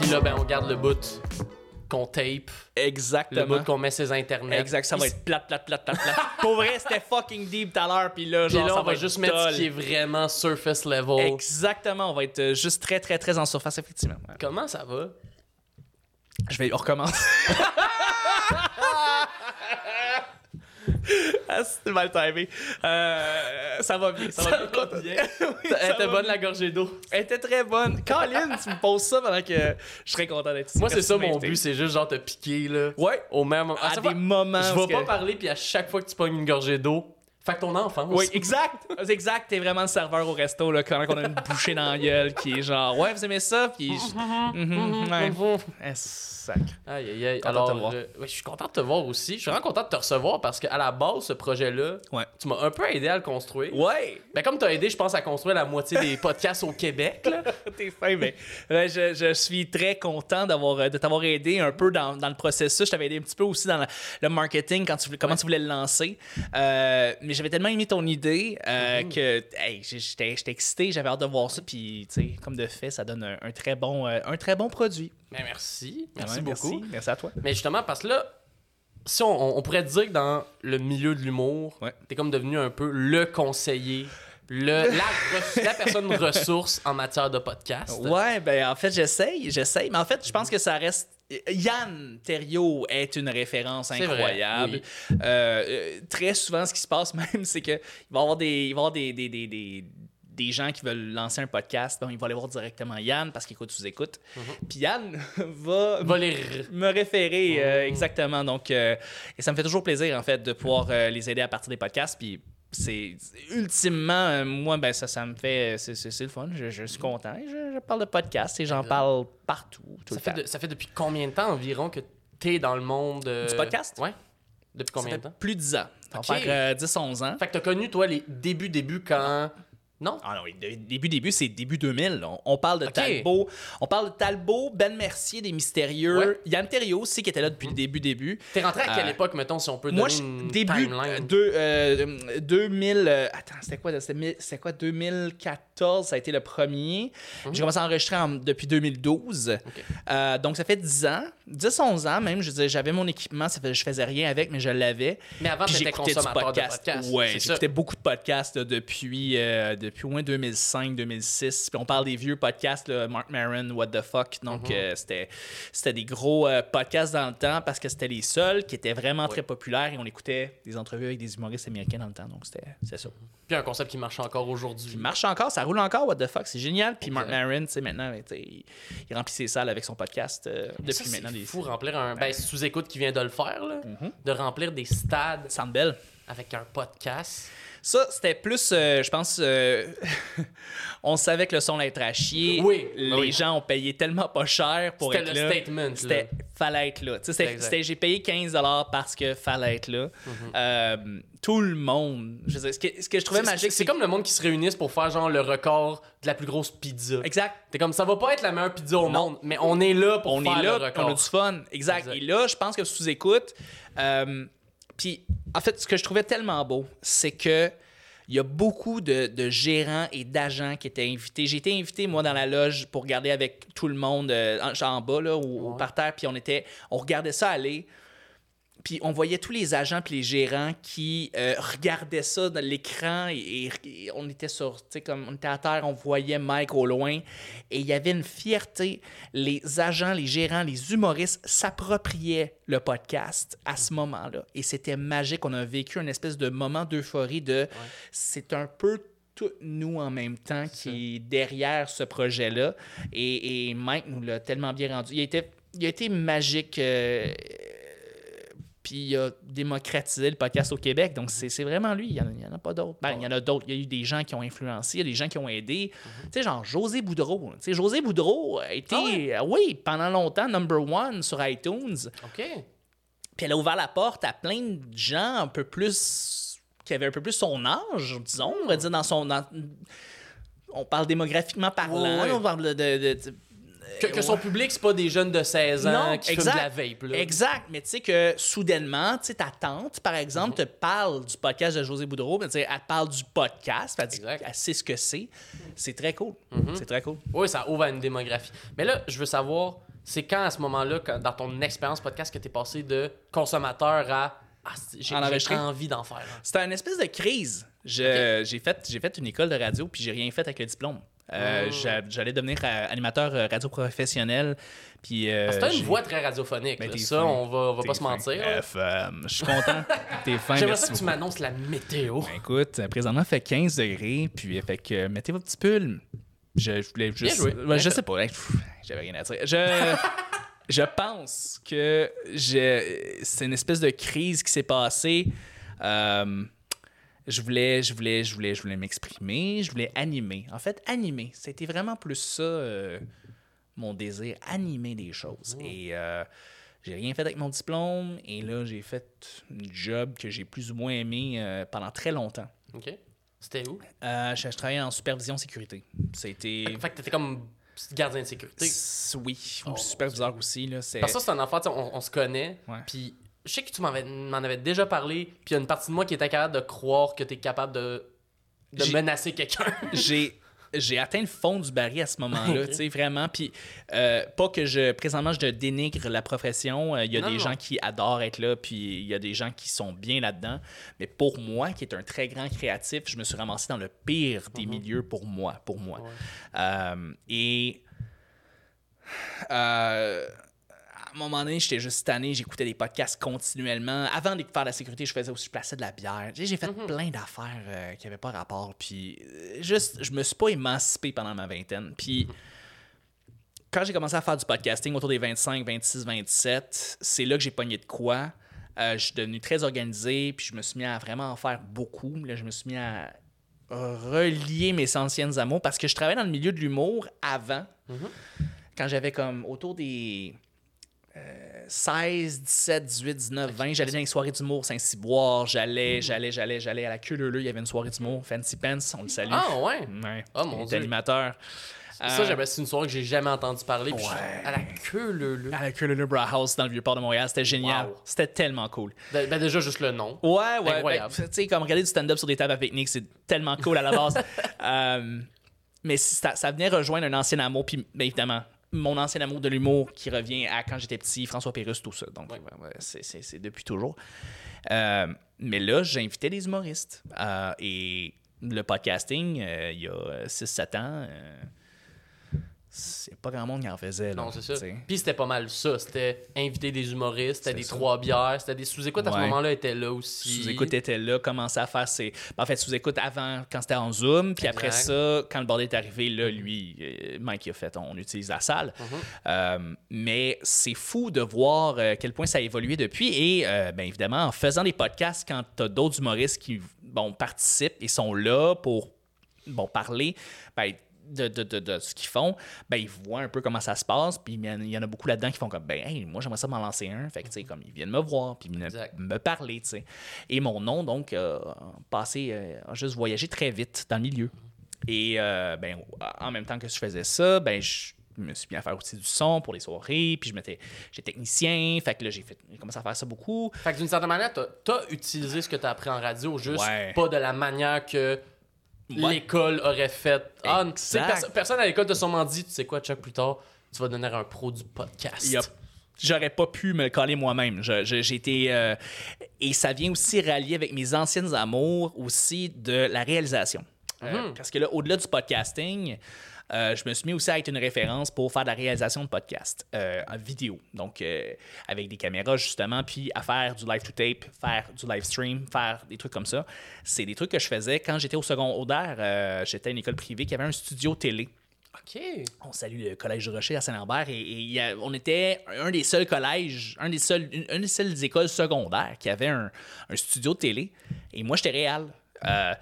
Puis là, ben, on garde le bout qu'on tape, le Exactement. bout qu'on met ses internets. Exact, ça va être plate, plate, plate, plate, plate. Pour vrai, c'était fucking deep tout à l'heure, puis là, genre, là, ça on va être juste mettre ce qui est vraiment surface level. Exactement, on va être juste très, très, très en surface, effectivement. Ouais. Comment ça va? Je vais recommencer. ah, c'était mal timé. Euh, ça va bien, ça va bien. Oui, ça Elle était va bonne bien. la gorgée d'eau. Elle était très bonne. Colin, tu me poses ça pendant que je serais content d'être ici. Moi, c'est ça mon but, c'est juste genre te piquer, là. Ouais. Au même À chaque des fois- moments. Je vais pas que- parler, puis à chaque fois que tu pognes une gorgée d'eau, fait que ton enfant. Oui, exact. Exact. T'es vraiment le serveur au resto, là, quand on a une bouchée dans la gueule qui est genre, ouais, vous aimez ça? Puis je- Mhm. Eh, sacre. Aïe, aïe, aïe. Alors, voir. euh, ouais, je suis content de te voir aussi. Je suis vraiment content de te recevoir parce qu'à la base, ce projet-là, Ouais. tu m'as un peu aidé à le construire. Ouais. Ben, comme tu as aidé, je pense, à construire la moitié des podcasts au Québec, là. T'es fin, mais je, je suis très content d'avoir euh, de t'avoir aidé un peu dans, dans le processus. Je t'avais aidé un petit peu aussi dans le, le marketing, quand tu, comment tu voulais le lancer. Euh, mais j'avais tellement aimé ton idée euh, Mhm. que hey, j'étais j'étais excité, j'avais hâte de voir ça. Puis, tu sais, comme de fait, ça donne un, un très, bon, euh, un très bon produit. Ben, merci. Merci Ouais, beaucoup. Merci. Merci à toi. Mais justement, parce que là, si on, on pourrait dire que dans le milieu de l'humour, Ouais. t'es comme devenu un peu le conseiller, le, la, la personne ressource en matière de podcast. Ouais, ben en fait, j'essaye, j'essaye. Mais en fait, je pense que ça reste. Yann Terriot est une référence vrai, incroyable. oui. Euh, euh, très souvent, ce qui se passe même, c'est qu'il va y avoir des, il va avoir des, des, des, des, des gens qui veulent lancer un podcast. Bon, ils vont aller voir directement Yann parce qu'il écoute sous écoute. Puis Yann va, Va les me référer euh, exactement. Donc, euh, et ça me fait toujours plaisir, en fait, de pouvoir les aider à partir des podcasts. Puis, c'est ultimement, euh, moi, ben, ça, ça me fait. C'est, le fun. Je, je suis content. Je, je parle de podcasts et j'en parle partout. Tout Ça le fait, temps. de- ça fait depuis combien de temps environ que t'es dans le monde euh, Du podcast? Ouais. Depuis combien de temps? plus de 10 ans. Ça va Ok. faire euh, 10-11 ans. Fait que t'as connu, toi, les débuts, débuts quand. Non? Ah non, début, début, c'est début 2000. là. On, parle de. Talbot. On parle de Talbot, Ben Mercier des Mystérieux. Ouais. Yann Terriot aussi qui était là depuis le début, début. T'es rentré à quelle Euh, époque, mettons, si on peut Moi, donner une début timeline? de, euh, 2000. euh, attends, c'était quoi C'était quoi 2014 Ça a été le premier. J'ai commencé à enregistrer en- depuis 2012. Mhm. Ok. Euh, donc, ça fait 10 ans, 10-11 ans même. Je j'avais mon équipement, ça fait, je faisais rien avec, mais je l'avais. Mais avant, j'écoutais du consommateur podcast. de podcasts. Ouais, j'écoutais beaucoup de podcasts là, depuis, depuis au moins 2005, 2006. Puis on parle des vieux podcasts, là, Mark Maron, What the Fuck. Donc Mhm. euh, c'était, c'était des gros euh, podcasts dans le temps parce que c'était les seuls qui étaient vraiment très populaires et on écoutait des entrevues avec des humoristes américains dans le temps. Donc c'était, c'était ça. Puis un concept qui marche encore aujourd'hui. Il marche encore, ça roule encore, What the Fuck, c'est génial. Puis Mark. Maron, tu sais, maintenant, sais, il, il remplit ses salles avec son podcast euh, Mais ça, depuis maintenant c'est des fou remplir un. Ben, sous-écoute qui vient de le faire, là. Mhm. De remplir des stades Sandbell. avec un podcast. Ça, c'était plus, euh, je pense, euh, on savait que le son allait être à chier. Oui, Les oui. gens ont payé tellement pas cher pour C'était être le là. statement, là. C'était, fallait être là. Tu sais, c'était- c'était- j'ai payé 15 parce que fallait être là. Mhm. Euh, tout le monde. Je dire, ce, que, ce que je trouvais magique, C'est comme le monde qui se réunissent pour faire genre le record de la plus grosse pizza. Exact. T'es comme ça va pas être la meilleure pizza au monde, mais on est là pour on faire est là, le record. on a du fun. Exact. Exact. Et là, je pense que sous écoute. euh, puis, en fait, ce que je trouvais tellement beau, c'est que il y a beaucoup de, de gérants et d'agents qui étaient invités. J'ai été invité, moi, dans la loge pour regarder avec tout le monde euh, en, en bas, là, ou, ou par terre, puis on était, on regardait ça aller. Puis on voyait tous les agents puis les gérants qui euh, regardaient ça dans l'écran et, on était sur, comme on était à terre, on voyait Mike au loin et il y avait une fierté. Les agents, les gérants, les humoristes s'appropriaient le podcast à ce moment-là et c'était magique. On a vécu une espèce de moment d'euphorie de c'est un peu tout nous en même temps qui est derrière ce projet-là et, et Mike nous l'a tellement bien rendu. Il a été, il a été magique. euh, puis il a démocratisé le podcast au Québec. Donc, c'est vraiment lui. Il n'y en, a- en pas d'autres. Ben, il y en a d'autres. Il y a eu des gens qui ont influencé, il y a des gens qui ont aidé. Tu sais, genre José Boudreau. Tu sais, José Boudreau a été, Ah ouais? euh, oui, pendant longtemps, number one sur iTunes. OK. Puis elle a ouvert la porte à plein de gens un peu plus. qui avaient un peu plus son âge, disons, on va dire, dans son. dans- on parle démographiquement parlant, on parle de. de- de- Que, que son public, c'est pas des jeunes de 16 ans qui fument de la vape. Là. Exact. Mais tu sais que soudainement, tu sais, ta tante, par exemple, Mhm. te parle du podcast de José Boudreau, mais elle te parle du podcast, elle, dit- Exact. Mhm. elle sait ce que c'est. C'est très cool. C'est très cool. Oui, ça ouvre à une démographie. Mais là, je veux savoir, c'est quand à ce moment-là, dans ton expérience podcast, que tu es passé de consommateur à ah, j'ai En envie d'en faire. C'était une espèce de crise. J'ai fait, fait une école de radio, puis j'ai rien fait avec le diplôme. Euh, j'a- J'allais devenir euh, animateur euh, radio professionnel. Puis, euh, C'était une voix très radiophonique. Ben, Ça, fin. on va, on va T'es pas se mentir. FM. Je suis content. T'es fin. J'aimerais ça que tu m'annonces la météo. Ben, écoute, présentement, il fait 15 degrés, puis fait que euh, mettez votre petit pull. Je, je voulais juste. joué. Je sais pas. hein, J'avais rien à dire. Je, je pense que c'est une espèce de crise qui s'est passée. Euh, je voulais, je voulais, je voulais, je voulais m'exprimer, je voulais animer. En fait, animer, c'était vraiment plus ça euh, mon désir, animer des choses. Et euh, j'ai rien fait avec mon diplôme, et là j'ai fait un job que j'ai plus ou moins aimé euh, pendant très longtemps. OK. C'était où? Je, je travaillais en supervision sécurité. C'était Fait que t'étais comme gardien de sécurité. Oui, Oh, ou superviseur aussi là. Parce que ça, c'est un enfant, on, on se connaît. Puis je sais que tu m'en avais déjà parlé. Puis il y a une partie de moi qui était capable de croire que tu es capable de, menacer quelqu'un. j'ai j'ai atteint le fond du baril à ce moment-là, tu sais, vraiment. Puis, euh, pas que je, présentement, je dénigre la profession. Euh, Il y a Non, des non. gens qui adorent être là, puis il y a des gens qui sont bien là-dedans. Mais pour moi, qui est un très grand créatif, je me suis ramassé dans le pire des milieux pour moi, pour moi. Mhm. Ouais. Euh, et à un moment donné, j'étais juste tanné, j'écoutais des podcasts continuellement. Avant de faire la sécurité, je faisais aussi, je plaçais de la bière. J'ai fait Mhm. plein d'affaires euh, qui n'avaient pas rapport. Puis euh, juste, je me suis pas émancipé pendant ma vingtaine. Puis Mhm. quand j'ai commencé à faire du podcasting autour des 25, 26, 27, c'est là que j'ai pogné de quoi. Euh, je suis devenu très organisé, puis je me suis mis à vraiment en faire beaucoup. Là, je me suis mis à relier mes anciennes amours parce que je travaillais dans le milieu de l'humour avant, quand j'avais comme autour des 16, 17, 18, 19, 20, j'allais dans les soirées d'humour Saint-Cyboire, j'allais, j'allais, j'allais, j'allais à la queue leu il y avait une soirée d'humour, Fancy Pants, on le salue. Ah ouais? Ouais. Oh, mon Dieu. animateur. Ça, Euh, j'avais- c'est une soirée que j'ai jamais entendu parler. Puis Ouais. à la queue, le. le- à la queue leu Bra House dans le vieux port de Montréal, c'était génial. Wow. C'était tellement cool. Ben, ben, déjà, juste le nom. Ouais, ouais. Incroyable. ben, tu sais, comme regarder du stand-up sur des tables à pique-nique, c'est tellement cool à la base. Euh, mais ça, ça venait rejoindre un ancien amour, puis bien évidemment, mon ancien amour de l'humour qui revient à quand j'étais petit, François Pérusse, tout ça. Donc, Ouais. ouais, ouais, c'est- depuis toujours. Euh, mais là, j'invitais des humoristes. Euh, et le podcasting, euh, il y a 6-7 ans, c'est pas grand monde qui en faisait. Là, Non, c'est ça. Puis c'était pas mal ça. C'était inviter des humoristes, c'était des ça. trois bières, c'était des sous-écoutes à ce moment-là étaient là aussi. Sous-écoute était là, commençait à faire ses. en fait, sous-écoute avant, quand c'était en Zoom, puis après ça, quand le bordel est arrivé, là, lui, euh, Mike, il a fait, on utilise la salle. Mhm. Euh, mais c'est fou de voir euh, à quel point ça a évolué depuis. Et euh, bien évidemment, en faisant des podcasts, quand tu as d'autres humoristes qui bon, participent et sont là pour bon, parler, ben, de, de, de, de ce qu'ils font, ben, ils voient un peu comment ça se passe. Puis il y en- il y en a beaucoup là-dedans qui font comme, ben, hey, moi, j'aimerais ça m'en lancer un. Fait que, tu sais, comme, ils viennent me voir, puis me, parler, tu sais. Et mon nom, donc, euh, passé, euh, a juste voyagé très vite dans le milieu. Et, euh, ben, en même temps que je faisais ça, ben, je me suis mis à faire aussi du son pour les soirées, puis je m'étais, j'étais technicien, fait que là, j'ai, fait, j'ai commencé à faire ça beaucoup. Fait que d'une certaine manière, t'as as utilisé ce que t'as appris en radio, juste Ouais. pas de la manière que Ouais. l'école aurait fait. Ah, perso- personne à l'école t'a sûrement dit, tu sais quoi, Chuck, plus tard, tu vas devenir un pro du podcast. J'aurais pas pu me le coller moi-même. Été. euh, et ça vient aussi rallier avec mes anciennes amours aussi de la réalisation. Euh, Mhm. parce que là, au-delà du podcasting, euh, je me suis mis aussi à être une référence pour faire de la réalisation de podcasts euh, en vidéo. Donc, euh, avec des caméras, justement, puis à faire du live to tape, faire du live stream, faire des trucs comme ça. C'est des trucs que je faisais quand j'étais au secondaire. j'étais à une école privée qui avait un studio télé. OK. On salue le Collège Rocher à Saint-Lambert et, et il y a- on était un des seuls collèges, un des seuls, une, une des seules écoles secondaires qui avait un, un studio de télé. Et moi, j'étais réel. Euh,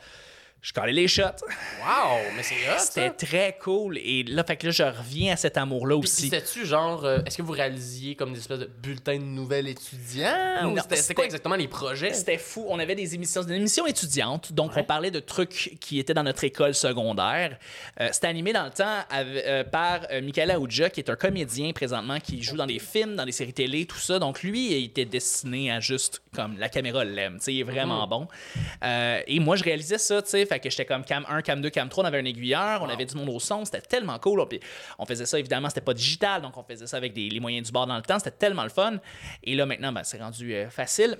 je collais les shots. Wow, mais c'est hot, C'était très cool. Et là, fait que là, je reviens à cet amour-là aussi. c'était-tu genre, euh, est-ce que vous réalisiez comme des espèces de bulletins de nouvelles étudiants? C'était- quoi exactement les projets? C'était fou. On avait des émissions, c'était une émission étudiante, donc Ouais. on parlait de trucs qui étaient dans notre école secondaire. Euh, c'était animé dans le temps avec- euh, par Michael Aoudja, qui est un comédien présentement qui joue dans des films, dans des séries télé, tout ça. Donc lui, il était destiné à juste comme la caméra l'aime. Il est vraiment Mhm. bon. Euh, et moi, je réalisais ça, tu sais, fait que j'étais comme cam 1, cam 2, cam 3, on avait un aiguilleur, on avait du monde au son, c'était tellement cool. Puis on faisait ça, évidemment, c'était pas digital, donc on faisait ça avec des, les moyens du bord dans le temps, c'était tellement le fun. Et là, maintenant, ben, c'est rendu euh, facile.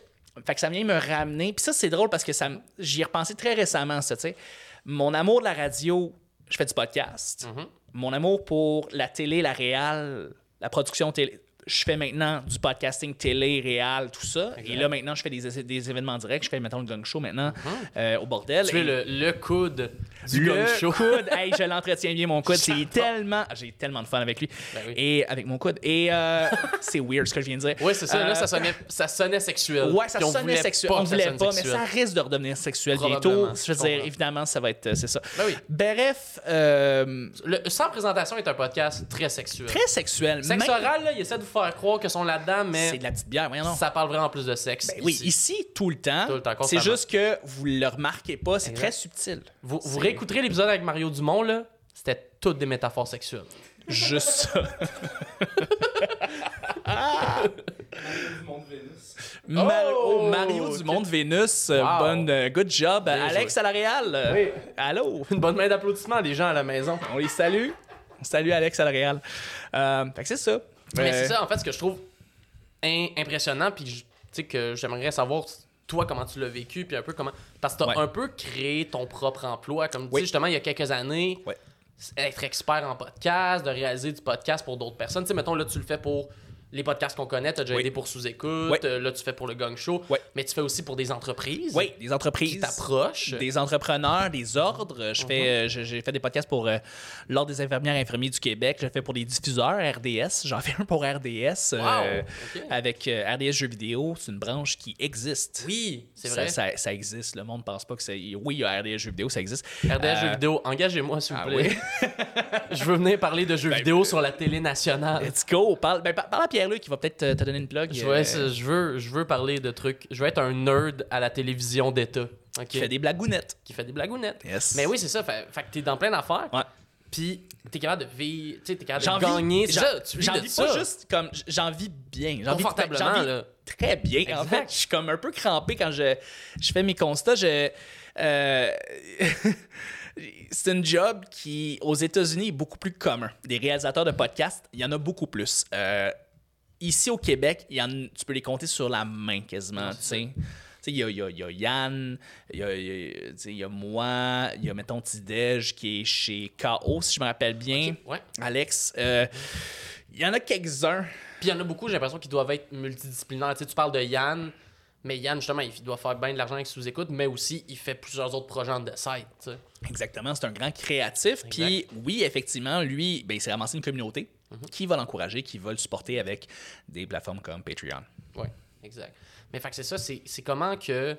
Fait que ça vient me ramener. Puis ça, c'est drôle parce que ça, j'y ai repensé très récemment, ça, tu sais. Mon amour de la radio, je fais du podcast. Mhm. Mon amour pour la télé, la réal, la production télé. Je fais maintenant du podcasting télé, réal, tout ça. Exact. Et là, maintenant, je fais des, des événements directs. Je fais, mettons, le gang show maintenant euh, au bordel. Tu es Et- le, le coude du le gang show. coude, hey, je l'entretiens bien mon coude, c'est tellement, j'ai tellement de fun avec lui Ben oui. et avec mon coude et euh, c'est weird ce que je viens de dire. Oui, c'est ça. Euh, Là, ça sonnait, ça sonnait sexuel. Ouais, ça sonnait sexuel. On ça voulait pas, mais ça risque de redevenir sexuel bientôt. Je veux dire, évidemment, ça va être, c'est ça. Ben oui. Bref, euh, Le Sans présentation est un podcast très sexuel. très sexuel. Sexe Même- oral, il essaie de vous faire croire qu'ils sont là-dedans, mais C'est de la petite bière, voyons donc. ça parle vraiment plus de sexe. Ben oui, ici. ici, tout le temps. Tout le temps, c'est juste que vous le remarquez pas, c'est très subtil. Vous, vous réécouterez l'épisode avec Mario Dumont, là, c'était toutes des métaphores sexuelles. Juste ça. Mar- Oh! oh, Mario du monde Vénus, euh, Wow. bonne, euh, good job. Bien Alex joué. Salarial, euh, Oui. allô? Une bonne main d'applaudissement, les gens à la maison. On les salue. On salue Alex Salarial. Euh, fait que c'est ça. Mais c'est ça, en fait, ce que je trouve impressionnant, puis tu que j'aimerais savoir toi comment tu l'as vécu, puis un peu comment. Parce que t'as Ouais. un peu créé ton propre emploi, comme tu Oui. sais, justement, il y a quelques années, Ouais. être expert en podcast, de réaliser du podcast pour d'autres personnes. Tu sais, mettons, là, tu le fais pour les podcasts qu'on connaît, tu as déjà Oui. aidé pour sous-écoute, Oui. euh, là, tu fais pour le Gang Show, Oui. mais tu fais aussi pour des entreprises Oui, des qui entreprises. t'approchent. Des entrepreneurs, des ordres. Je fais, euh, je- j'ai fait des podcasts pour euh, l'Ordre des infirmières et infirmiers du Québec. Je fais pour des diffuseurs RDS. J'en fais un pour RDS. euh, Wow. Avec euh, RDS Jeux vidéo. C'est une branche qui existe. Oui, c'est vrai. Ça, ça existe. Le monde pense pas que c'est. Oui, il y a RDS Jeux vidéo, ça existe. RDS Euh, Jeux vidéo, engagez-moi, s'il vous ah plaît. je veux venir parler de jeux Ben, vidéo sur la télé nationale. Let's go. Parle, ben, par- parle à Pierre-Luc qui va peut-être te, te donner une plug. Je, euh, je, veux, je veux parler de trucs. Je veux être un nerd à la télévision d'État. ok? qui fait des blagounettes. Qui fait des blagounettes. Yes. Mais oui, c'est ça. Fait, fait que t'es dans plein d'affaires. Ouais. Puis t'es capable de vivre. T'es capable de gagner. j'en- ça, tu vis vis ça. pas juste comme j'en vis bien, j'en vis Confortablement, j'en vis là. très bien. En fait, je suis comme un peu crampé quand je, je fais mes constats. Je, euh, c'est un job qui, aux États-Unis, est beaucoup plus commun. Des réalisateurs de podcasts, il y en a beaucoup plus. Euh, ici au Québec, y en, tu peux les compter sur la main quasiment. tu sais. Il y a, y a- y a Yann, il y y a- tu sais, il y a moi, il y a, mettons, Tidej qui est chez KO, si je me rappelle bien. Ouais. Alex. euh, il y en a quelques-uns. Puis il y en a beaucoup, j'ai l'impression qu'ils doivent être multidisciplinaires. Tu parles de Yann, mais Yann, justement, il doit faire bien de l'argent avec sous-écoute, mais aussi, il fait plusieurs autres projets en de site. Exactement, c'est un grand créatif. Puis oui, effectivement, lui, ben, il s'est ramassé une communauté qui va l'encourager, qui va le supporter avec des plateformes comme Patreon. Ouais, exact. Mais fait que c'est ça, c'est c'est comment que.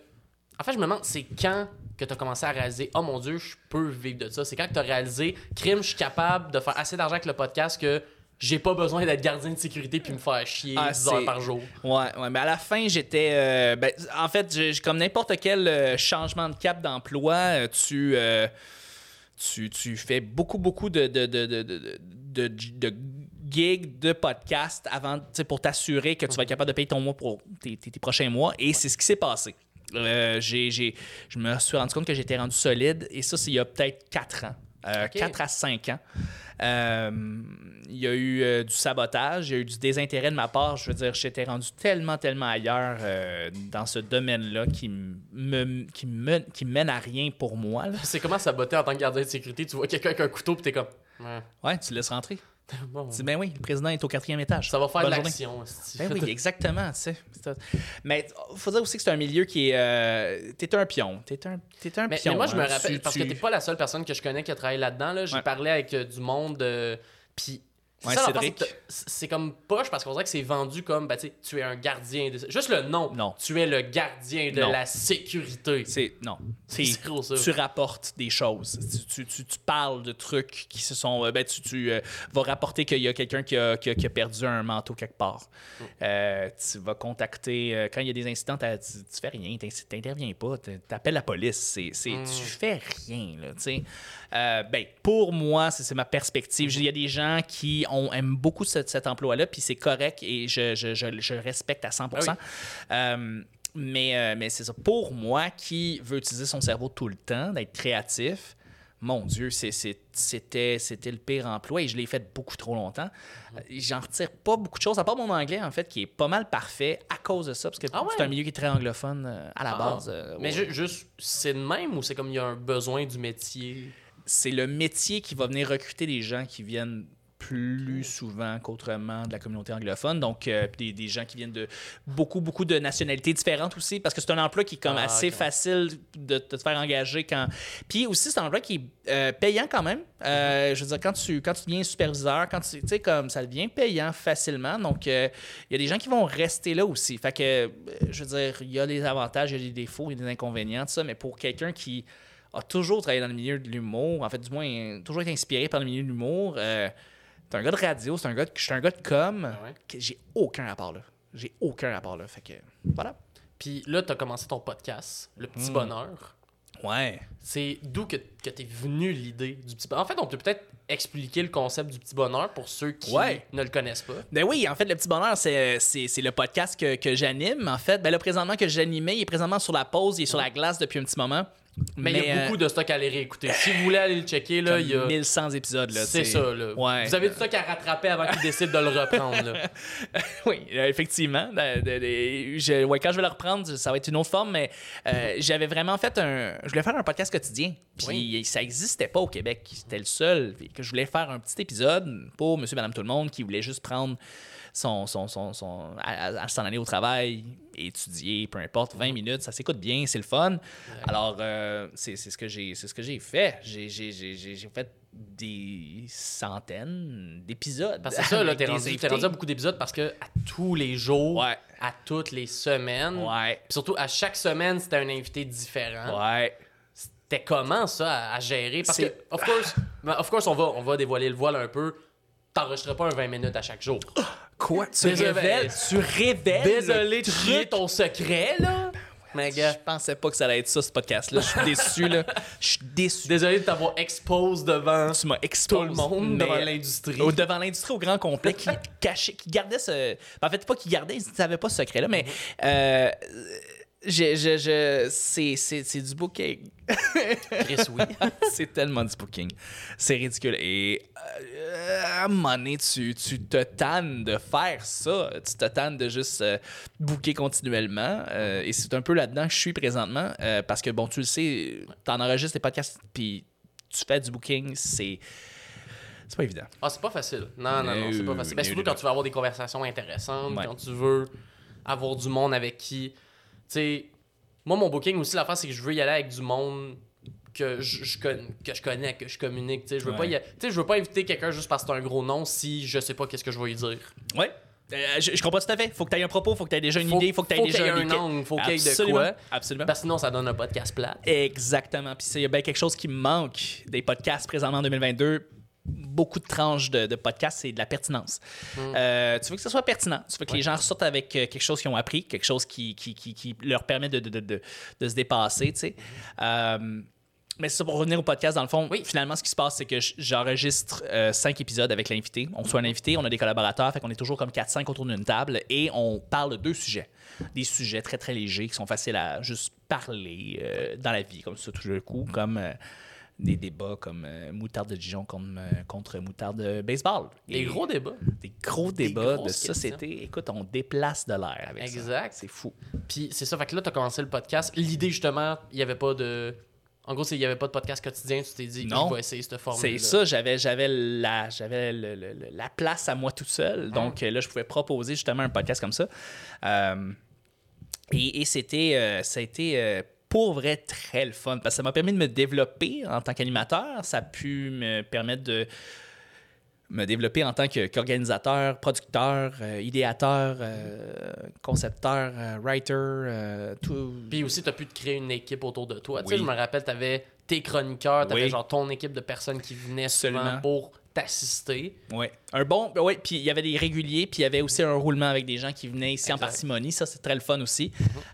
En fait, je me demande, c'est quand que tu as commencé à réaliser, oh mon Dieu, je peux vivre de ça. C'est quand que tu as réalisé, crime, je suis capable de faire assez d'argent avec le podcast que j'ai pas besoin d'être gardien de sécurité puis me faire chier Ah, 10 heures par jour. Ouais, ouais, mais à la fin, j'étais. euh, ben, en fait, j'ai- comme n'importe quel euh, changement de cap d'emploi, euh, tu, euh, tu, tu fais beaucoup, beaucoup de, de, de, de, de, gigs, de podcasts avant, pour t'assurer que tu vas être capable de payer ton mois pour tes, tes- tes prochains mois. Et c'est ce qui s'est passé. Euh, j'ai, j'ai- je me suis rendu compte que j'étais rendu solide, et ça, c'est il y a peut-être 4 ans. Euh, Ok. 4 à 5 ans. Euh, il y a eu euh, du sabotage, il y a eu du désintérêt de ma part. Je veux dire, j'étais rendu tellement, tellement ailleurs euh, dans ce domaine-là qui me, qui, me, qui mène à rien pour moi. C'est comment saboter en tant que gardien de sécurité? Tu vois quelqu'un avec un couteau puis t'es comme. Ouais. Ouais, tu laisses rentrer. Bon, Tu dis, ben oui, le président est au quatrième étage. ça va faire Bonne de l'action. Ben oui, exactement, tu sais. c'est ça. Mais faut dire aussi que c'est un milieu qui est. euh, t'es un pion. T'es un, t'es un Mais, pion. mais moi, je me hein. rappelle, Tu- parce que t'es pas la seule personne que je connais qui a travaillé là-dedans. Là. J'ai Ouais. parlé avec euh, du monde, euh, puis Ouais, c'est comme poche parce qu'on dirait que c'est vendu comme, ben, tu es un gardien. De... Juste le nom. Non. Tu es le gardien de Non. la sécurité. C'est non. C'est tu rapportes des choses. Tu, tu- tu- tu parles de trucs qui se sont. euh, Ben, tu, tu, euh, vas rapporter qu'il y a quelqu'un qui a, qui a- qui a perdu un manteau quelque part. Mm. Euh, tu vas contacter. euh, quand il y a des incidents, tu, fais rien. Tu n'interviens pas. Tu appelles la police. C'est, Mm. Tu fais rien. Là, tu sais. Euh, ben, pour moi, c'est, ma perspective. Il y a des gens qui ont, aiment beaucoup ce- cet emploi-là, puis c'est correct et je, je, je, je respecte à 100 Ah euh, mais euh, mais c'est ça. Pour moi, qui veut utiliser son cerveau tout le temps, d'être créatif, mon Dieu, c'était le pire emploi et je l'ai fait beaucoup trop longtemps. Euh, J'en retire pas beaucoup de choses, à part mon anglais, en fait, qui est pas mal parfait à cause de ça, parce que Ah ouais? c'est un milieu qui est très anglophone à la Ah. base. Mais ouais. juste, c'est de même ou c'est comme il y a un besoin du métier? C'est le métier qui va venir recruter des gens qui viennent plus souvent qu'autrement de la communauté anglophone. Donc, euh, des, des gens qui viennent de beaucoup, beaucoup de nationalités différentes aussi, parce que c'est un emploi qui est comme Ah, assez facile de, de te faire engager quand... Puis aussi, c'est un emploi qui est euh, payant quand même. Euh, je veux dire, quand tu, quand tu deviens superviseur, quand tu sais, comme ça devient payant facilement. Donc, il y a des gens qui vont rester là aussi. Fait que, je veux dire, il y a des avantages, il y a des défauts, il y a des inconvénients, tout ça, mais pour quelqu'un qui a toujours travaillé dans le milieu de l'humour, en fait, du moins, euh, toujours été inspiré par le milieu de l'humour. Euh, c'est un gars de radio, c'est un gars de, je suis un gars de com. Ah ouais? J'ai aucun rapport là. J'ai aucun rapport là. Fait que, voilà. Puis là, tu as commencé ton podcast, Le Hmm. Petit Bonheur. Ouais. C'est d'où que, que t'es venu l'idée du petit bonheur? En fait, on peut peut-être expliquer le concept du petit bonheur pour ceux qui Ouais. ne le connaissent pas. Ben oui, en fait, le petit bonheur, c'est, c'est, c'est le podcast que, que j'anime. En fait, ben là, présentement que j'animais, il est présentement sur la pause, il est sur la glace depuis un petit moment. Mais il y a beaucoup de stock à aller réécécouter. Si vous voulez aller le checker, là, il y a. 1100 épisodes. Là, C'est ça, là. Ouais. Vous avez du stock à rattraper avant qu'ils décident de le reprendre, là. oui, euh, effectivement. Je- ouais, quand je vais le reprendre, ça va être une autre forme, mais euh, j'avais vraiment fait un. Je voulais faire un podcast quotidien. Puis Oui. ça n'existait pas au Québec. C'était le seul. Que je voulais faire un petit épisode pour monsieur, madame, tout le monde qui voulait juste prendre son. son, son, son à, s'en aller au travail, étudier, peu importe, 20 minutes, ça s'écoute bien, c'est le fun. Alors, euh, c'est ce que j'ai fait. J'ai- fait des centaines d'épisodes. Parce que c'est ça, là, t'es rendu, rendu à beaucoup d'épisodes parce que à tous les jours, Ouais. à toutes les semaines, Ouais. surtout à chaque semaine, c'était un invité différent. Ouais. C'était comment ça à, à gérer? Parce que, of course, ben, of course on, va, on va dévoiler le voile un peu. T'enregistreras pas un 20 minutes à chaque jour. Quoi? Tu Désolé. révèles? Tu révèles? Désolé truc? ton secret, là? Mais gars, Je pensais pas que ça allait être ça, ce podcast-là. Je suis déçu, là. Je suis déçu. désolé de t'avoir expose devant Tu m'as exposé. tout le monde, devant l'industrie. Au- devant l'industrie au grand complet qui cachait, qui gardait ce. En fait, pas qui gardait, ils ne savaient pas ce secret-là, mais. euh, je, je, je- c'est, c'est, c'est du booking. Chris, oui. c'est tellement du booking. C'est ridicule. Et euh, à un moment donné, tu, tu te tannes de faire ça. Tu te tannes de juste euh, booker continuellement. Euh, et c'est un peu là-dedans que je suis présentement. euh, parce que, bon, tu le sais, tu en enregistres des podcasts, puis tu fais du booking, c'est. C'est pas évident. Ah, c'est pas facile. Non, non, non, c'est pas No, facile. Ben, no, surtout quand tu veux avoir des conversations intéressantes, Ouais. quand tu veux avoir du monde avec qui. Tu sais, moi, mon booking aussi, l'affaire, c'est que je veux y aller avec du monde que je, que je connais, que je communique. Tu sais, je veux, pas Ouais. sais, je veux pas inviter quelqu'un juste parce que c'est un gros nom si je sais pas qu'est-ce que je vais lui dire. Ouais. Euh, je, je comprends tout à fait. Faut que tu aies un propos, faut que tu aies déjà une Faut- idée, faut que tu aies déjà un angle, faut qu'il y ait de quoi. Absolument. Parce que sinon, ça donne un podcast plat. Exactement. Puis il y a bien quelque chose qui me manque des podcasts présentement en 2022. Beaucoup de tranches de, de podcasts, c'est de la pertinence. Euh, tu veux que ce soit pertinent? Tu veux que les gens ressortent avec euh, quelque chose qu'ils ont appris, quelque chose qui, qui, qui, qui leur permet de, se dépasser. tu sais? Euh, mais c'est ça, pour revenir au podcast, dans le fond, Oui. finalement, ce qui se passe, c'est que j'enregistre euh, cinq épisodes avec l'invité. On soit un invité, on a des collaborateurs, fait qu'on est toujours comme 4-5 autour d'une table et on parle de deux sujets. Des sujets très, très légers qui sont faciles à juste parler euh, dans la vie, comme ça, tout le coup, comme euh, des débats comme euh, moutarde de Dijon contre, euh, contre moutarde de baseball. Des Et gros débats. Des gros débats de société. Écoute, on déplace de l'air avec ça. Exact. C'est fou. Puis c'est ça, fait que là, t'as commencé le podcast. L'idée, justement, il y avait pas de. En gros, c'est il y avait pas de podcast quotidien. Tu t'es dit, Non. je vais essayer cette formule. C'est ça, j'avais, j'avais, la, j'avais le- le- le- la place à moi tout seul. Donc euh, là, je pouvais proposer justement un podcast comme ça. Euh, et, et c'était, euh, ça a été pour vrai très le fun parce que ça m'a permis de me développer en tant qu'animateur. Ça a pu me permettre de me développer en tant qu'organisateur, producteur, euh, idéateur, euh, concepteur, euh, writer, tout. Puis aussi, tu as pu te créer une équipe autour de toi. Tu sais, je me rappelle, tu avais tes chroniqueurs, tu avais Oui. genre ton équipe de personnes qui venaient souvent Absolument. pour t'assister. Ouais. Un bon. Ouais, puis il y avait des réguliers, puis il y avait aussi un roulement avec des gens qui venaient ici en parcimonie. Ça, c'est très le fun aussi.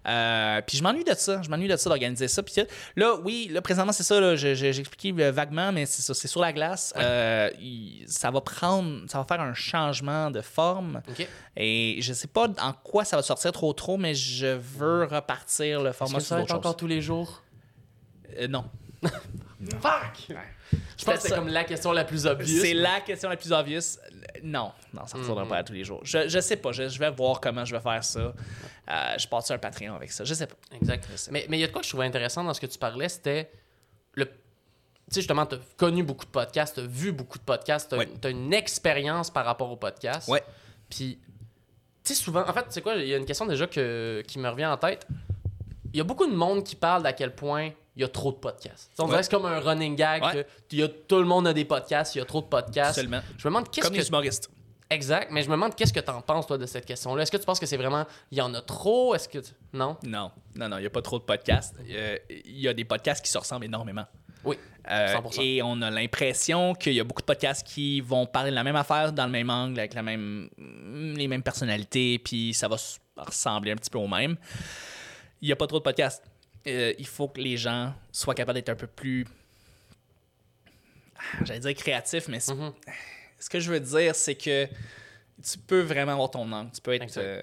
Euh, puis je m'ennuie de ça. Je m'ennuie de ça, d'organiser ça. Puis là, oui, là, présentement, c'est ça. là, je- je- J'ai expliqué euh, vaguement, mais c'est ça. C'est sur la glace. Euh, ça va prendre. Ça va faire un changement de forme. OK? Et je sais pas en quoi ça va sortir trop trop, mais je veux repartir le Est-ce format que ça va être encore tous les jours? Euh, non. Fuck! Je pense que c'est comme la question la plus obvious. C'est la question la plus obvious. Non, non, ça ne retournera pas à tous les jours. Je, je sais pas, je, je vais voir comment je vais faire ça. Euh, je passe sur un Patreon avec ça. Je sais pas. Exact. Mais mais il y a de quoi que je trouvais intéressant dans ce que tu parlais, c'était le. Tu sais, justement, tu as connu beaucoup de podcasts, tu as vu beaucoup de podcasts, tu as, Ouais. une expérience par rapport aux podcasts. Ouais. Puis, tu sais, souvent, en fait, tu sais quoi, il y a une question déjà que, qui me revient en tête. Il y a beaucoup de monde qui parle d'à quel point il y a trop de podcasts. On dirait Ouais. c'est comme un running gag, Ouais. que y a, tout le monde a des podcasts, il y a trop de podcasts. Seulement. Je me demande qu'est-ce Comme que les humoristes. Exact, mais je me demande qu'est-ce que tu en penses, toi, de cette question-là? Est-ce que tu penses que c'est vraiment. Il y en a trop? Est-ce que. tu- Non? Non, non, non, il n'y a pas trop de podcasts. Euh, Il y a des podcasts qui se ressemblent énormément. Oui. Euh, 100%. et on a l'impression qu'il y a beaucoup de podcasts qui vont parler de la même affaire dans le même angle, avec la même, les mêmes personnalités, puis ça va ressembler un petit peu au même. Il n'y a pas trop de podcasts. Euh, il faut que les gens soient capables d'être un peu plus. Ah, J'allais dire créatifs, mais Mhm. ce que je veux dire, c'est que tu peux vraiment avoir ton angle. Tu peux être. Euh,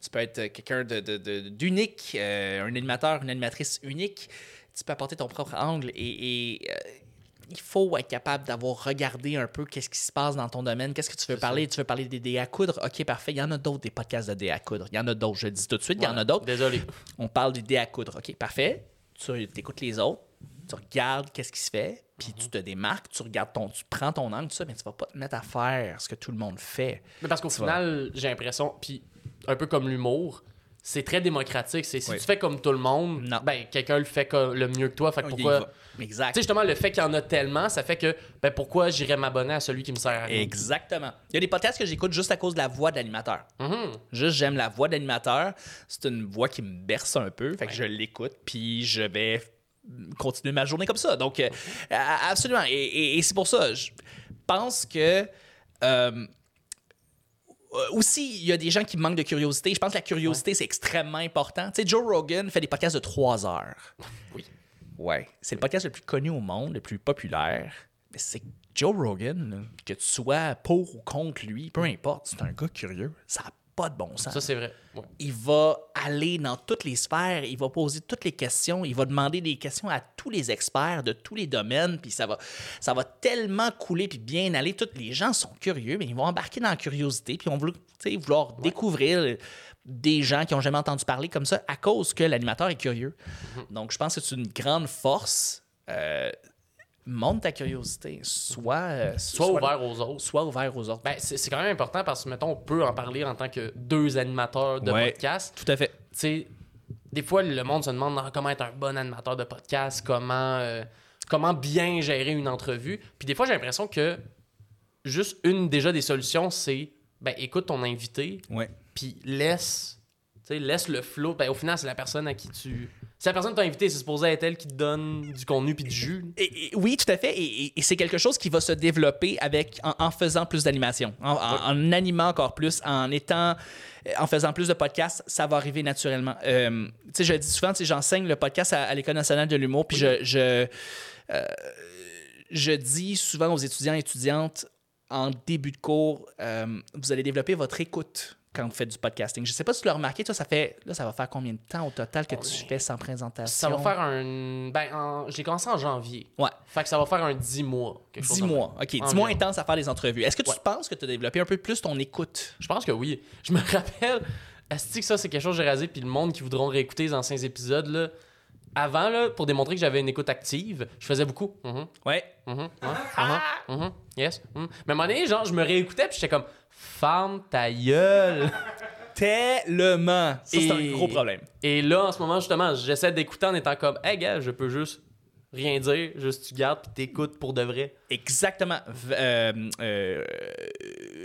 tu peux être quelqu'un de- de- de- d'unique, euh, un animateur, une animatrice unique. Tu peux apporter ton propre angle et, et, euh, il faut être capable d'avoir regardé un peu qu'est-ce qui se passe dans ton domaine, qu'est-ce que tu veux parler. Tu veux parler des dés à coudre? Ok, parfait. Il y en a d'autres, des podcasts de dés à coudre. Il y en a d'autres, je le dis tout de suite, il y en a d'autres. Désolé. On parle du dé à coudre. OK, parfait. Tu écoutes les autres, tu regardes qu'est-ce qui se fait, puis tu te démarques, tu regardes ton, tu prends ton angle, tout ça, mais tu vas pas te mettre à faire ce que tout le monde fait. Mais parce qu'au final, j'ai l'impression, puis un peu comme l'humour, c'est très démocratique. C'est si Oui. tu fais comme tout le monde, Non. ben quelqu'un le fait comme le mieux que toi. Fait que Il pourquoi. Exact. Tu sais, justement, le fait qu'il y en a tellement, ça fait que, ben pourquoi j'irais m'abonner à celui qui me sert à rien? Exactement. Il y a des podcasts que j'écoute juste à cause de la voix de l'animateur. Mhm. Juste, j'aime la voix de l'animateur. C'est une voix qui me berce un peu. Fait que je l'écoute, puis je vais continuer ma journée comme ça. Donc, euh, absolument. Et, et- et c'est pour ça, je pense que. euh, aussi, il y a des gens qui manquent de curiosité. Je pense que la curiosité, c'est extrêmement important. Tu sais, Joe Rogan fait des podcasts de trois heures. Oui. Ouais. C'est le podcast le plus connu au monde, le plus populaire. Mais c'est Joe Rogan, que tu sois pour ou contre lui, peu importe, c'est un gars curieux. Ça n'a pas de bon sens. Ça, c'est vrai. Ouais. il va aller dans toutes les sphères, il va poser toutes les questions, il va demander des questions à tous les experts de tous les domaines, puis ça va, ça va tellement couler puis bien aller. Tous les gens sont curieux, mais ils vont embarquer dans la curiosité, puis ils vont vouloir, découvrir des gens qui n'ont jamais entendu parler comme ça à cause que l'animateur est curieux. Donc, je pense que c'est une grande force. Euh, monte ta curiosité. Sois, euh, Sois ouvert aux autres. Sois ouvert aux autres. Ben, c'est quand même important parce que, mettons, on peut en parler en tant que deux animateurs de Ouais. podcast. Tout à fait. tu sais, des fois, le monde se demande ah, comment être un bon animateur de podcast, comment, euh, comment bien gérer une entrevue. Puis des fois, j'ai l'impression que juste une déjà des solutions, c'est ben, écoute ton invité, Ouais. puis laisse, laisse le flow. Ben, au final, c'est la personne à qui tu. C'est la personne as invité, c'est supposé être elle qui te donne du contenu puis du jus. Et- et- oui, tout à fait. Et, c'est quelque chose qui va se développer avec en, en faisant plus d'animation, en, en- en animant encore plus, en étant, en faisant plus de podcasts, ça va arriver naturellement. Euh, tu sais, je le dis souvent, j'enseigne le podcast à, à l'École nationale de l'humour, puis je, je, euh, je dis souvent aux étudiants et étudiantes en début de cours, euh, vous allez développer votre écoute quand vous faites du podcasting. Je sais pas si tu l'as remarqué, toi, ça fait là, ça va faire combien de temps au total que On tu fais sans présentation Ça va faire un. Ben, en- j'ai commencé en janvier. Ouais. Fait que ça va faire un 10 mois. quelque chose 10 de même. mois. OK, 10 Environ. mois intense à faire des entrevues. Est-ce que tu Ouais. penses que tu as développé un peu plus ton écoute? Je pense que oui. Je me rappelle, est-ce que ça, c'est quelque chose que j'ai rasé, puis le monde qui voudront réécouter les anciens épisodes, là, avant, là, pour démontrer que j'avais une écoute active, je faisais beaucoup. Mhm, Ouais. mhm, ouais, mhm, mhm, yes. Mais à un moment donné, genre, je me réécoutais, puis j'étais comme, ferme ta gueule. Tellement. Ça, c'est un gros problème. Et là, en ce moment, justement, j'essaie d'écouter en étant comme, hey, gars, je peux juste rien dire, juste tu gardes puis t'écoutes pour de vrai. Exactement. Euh, euh,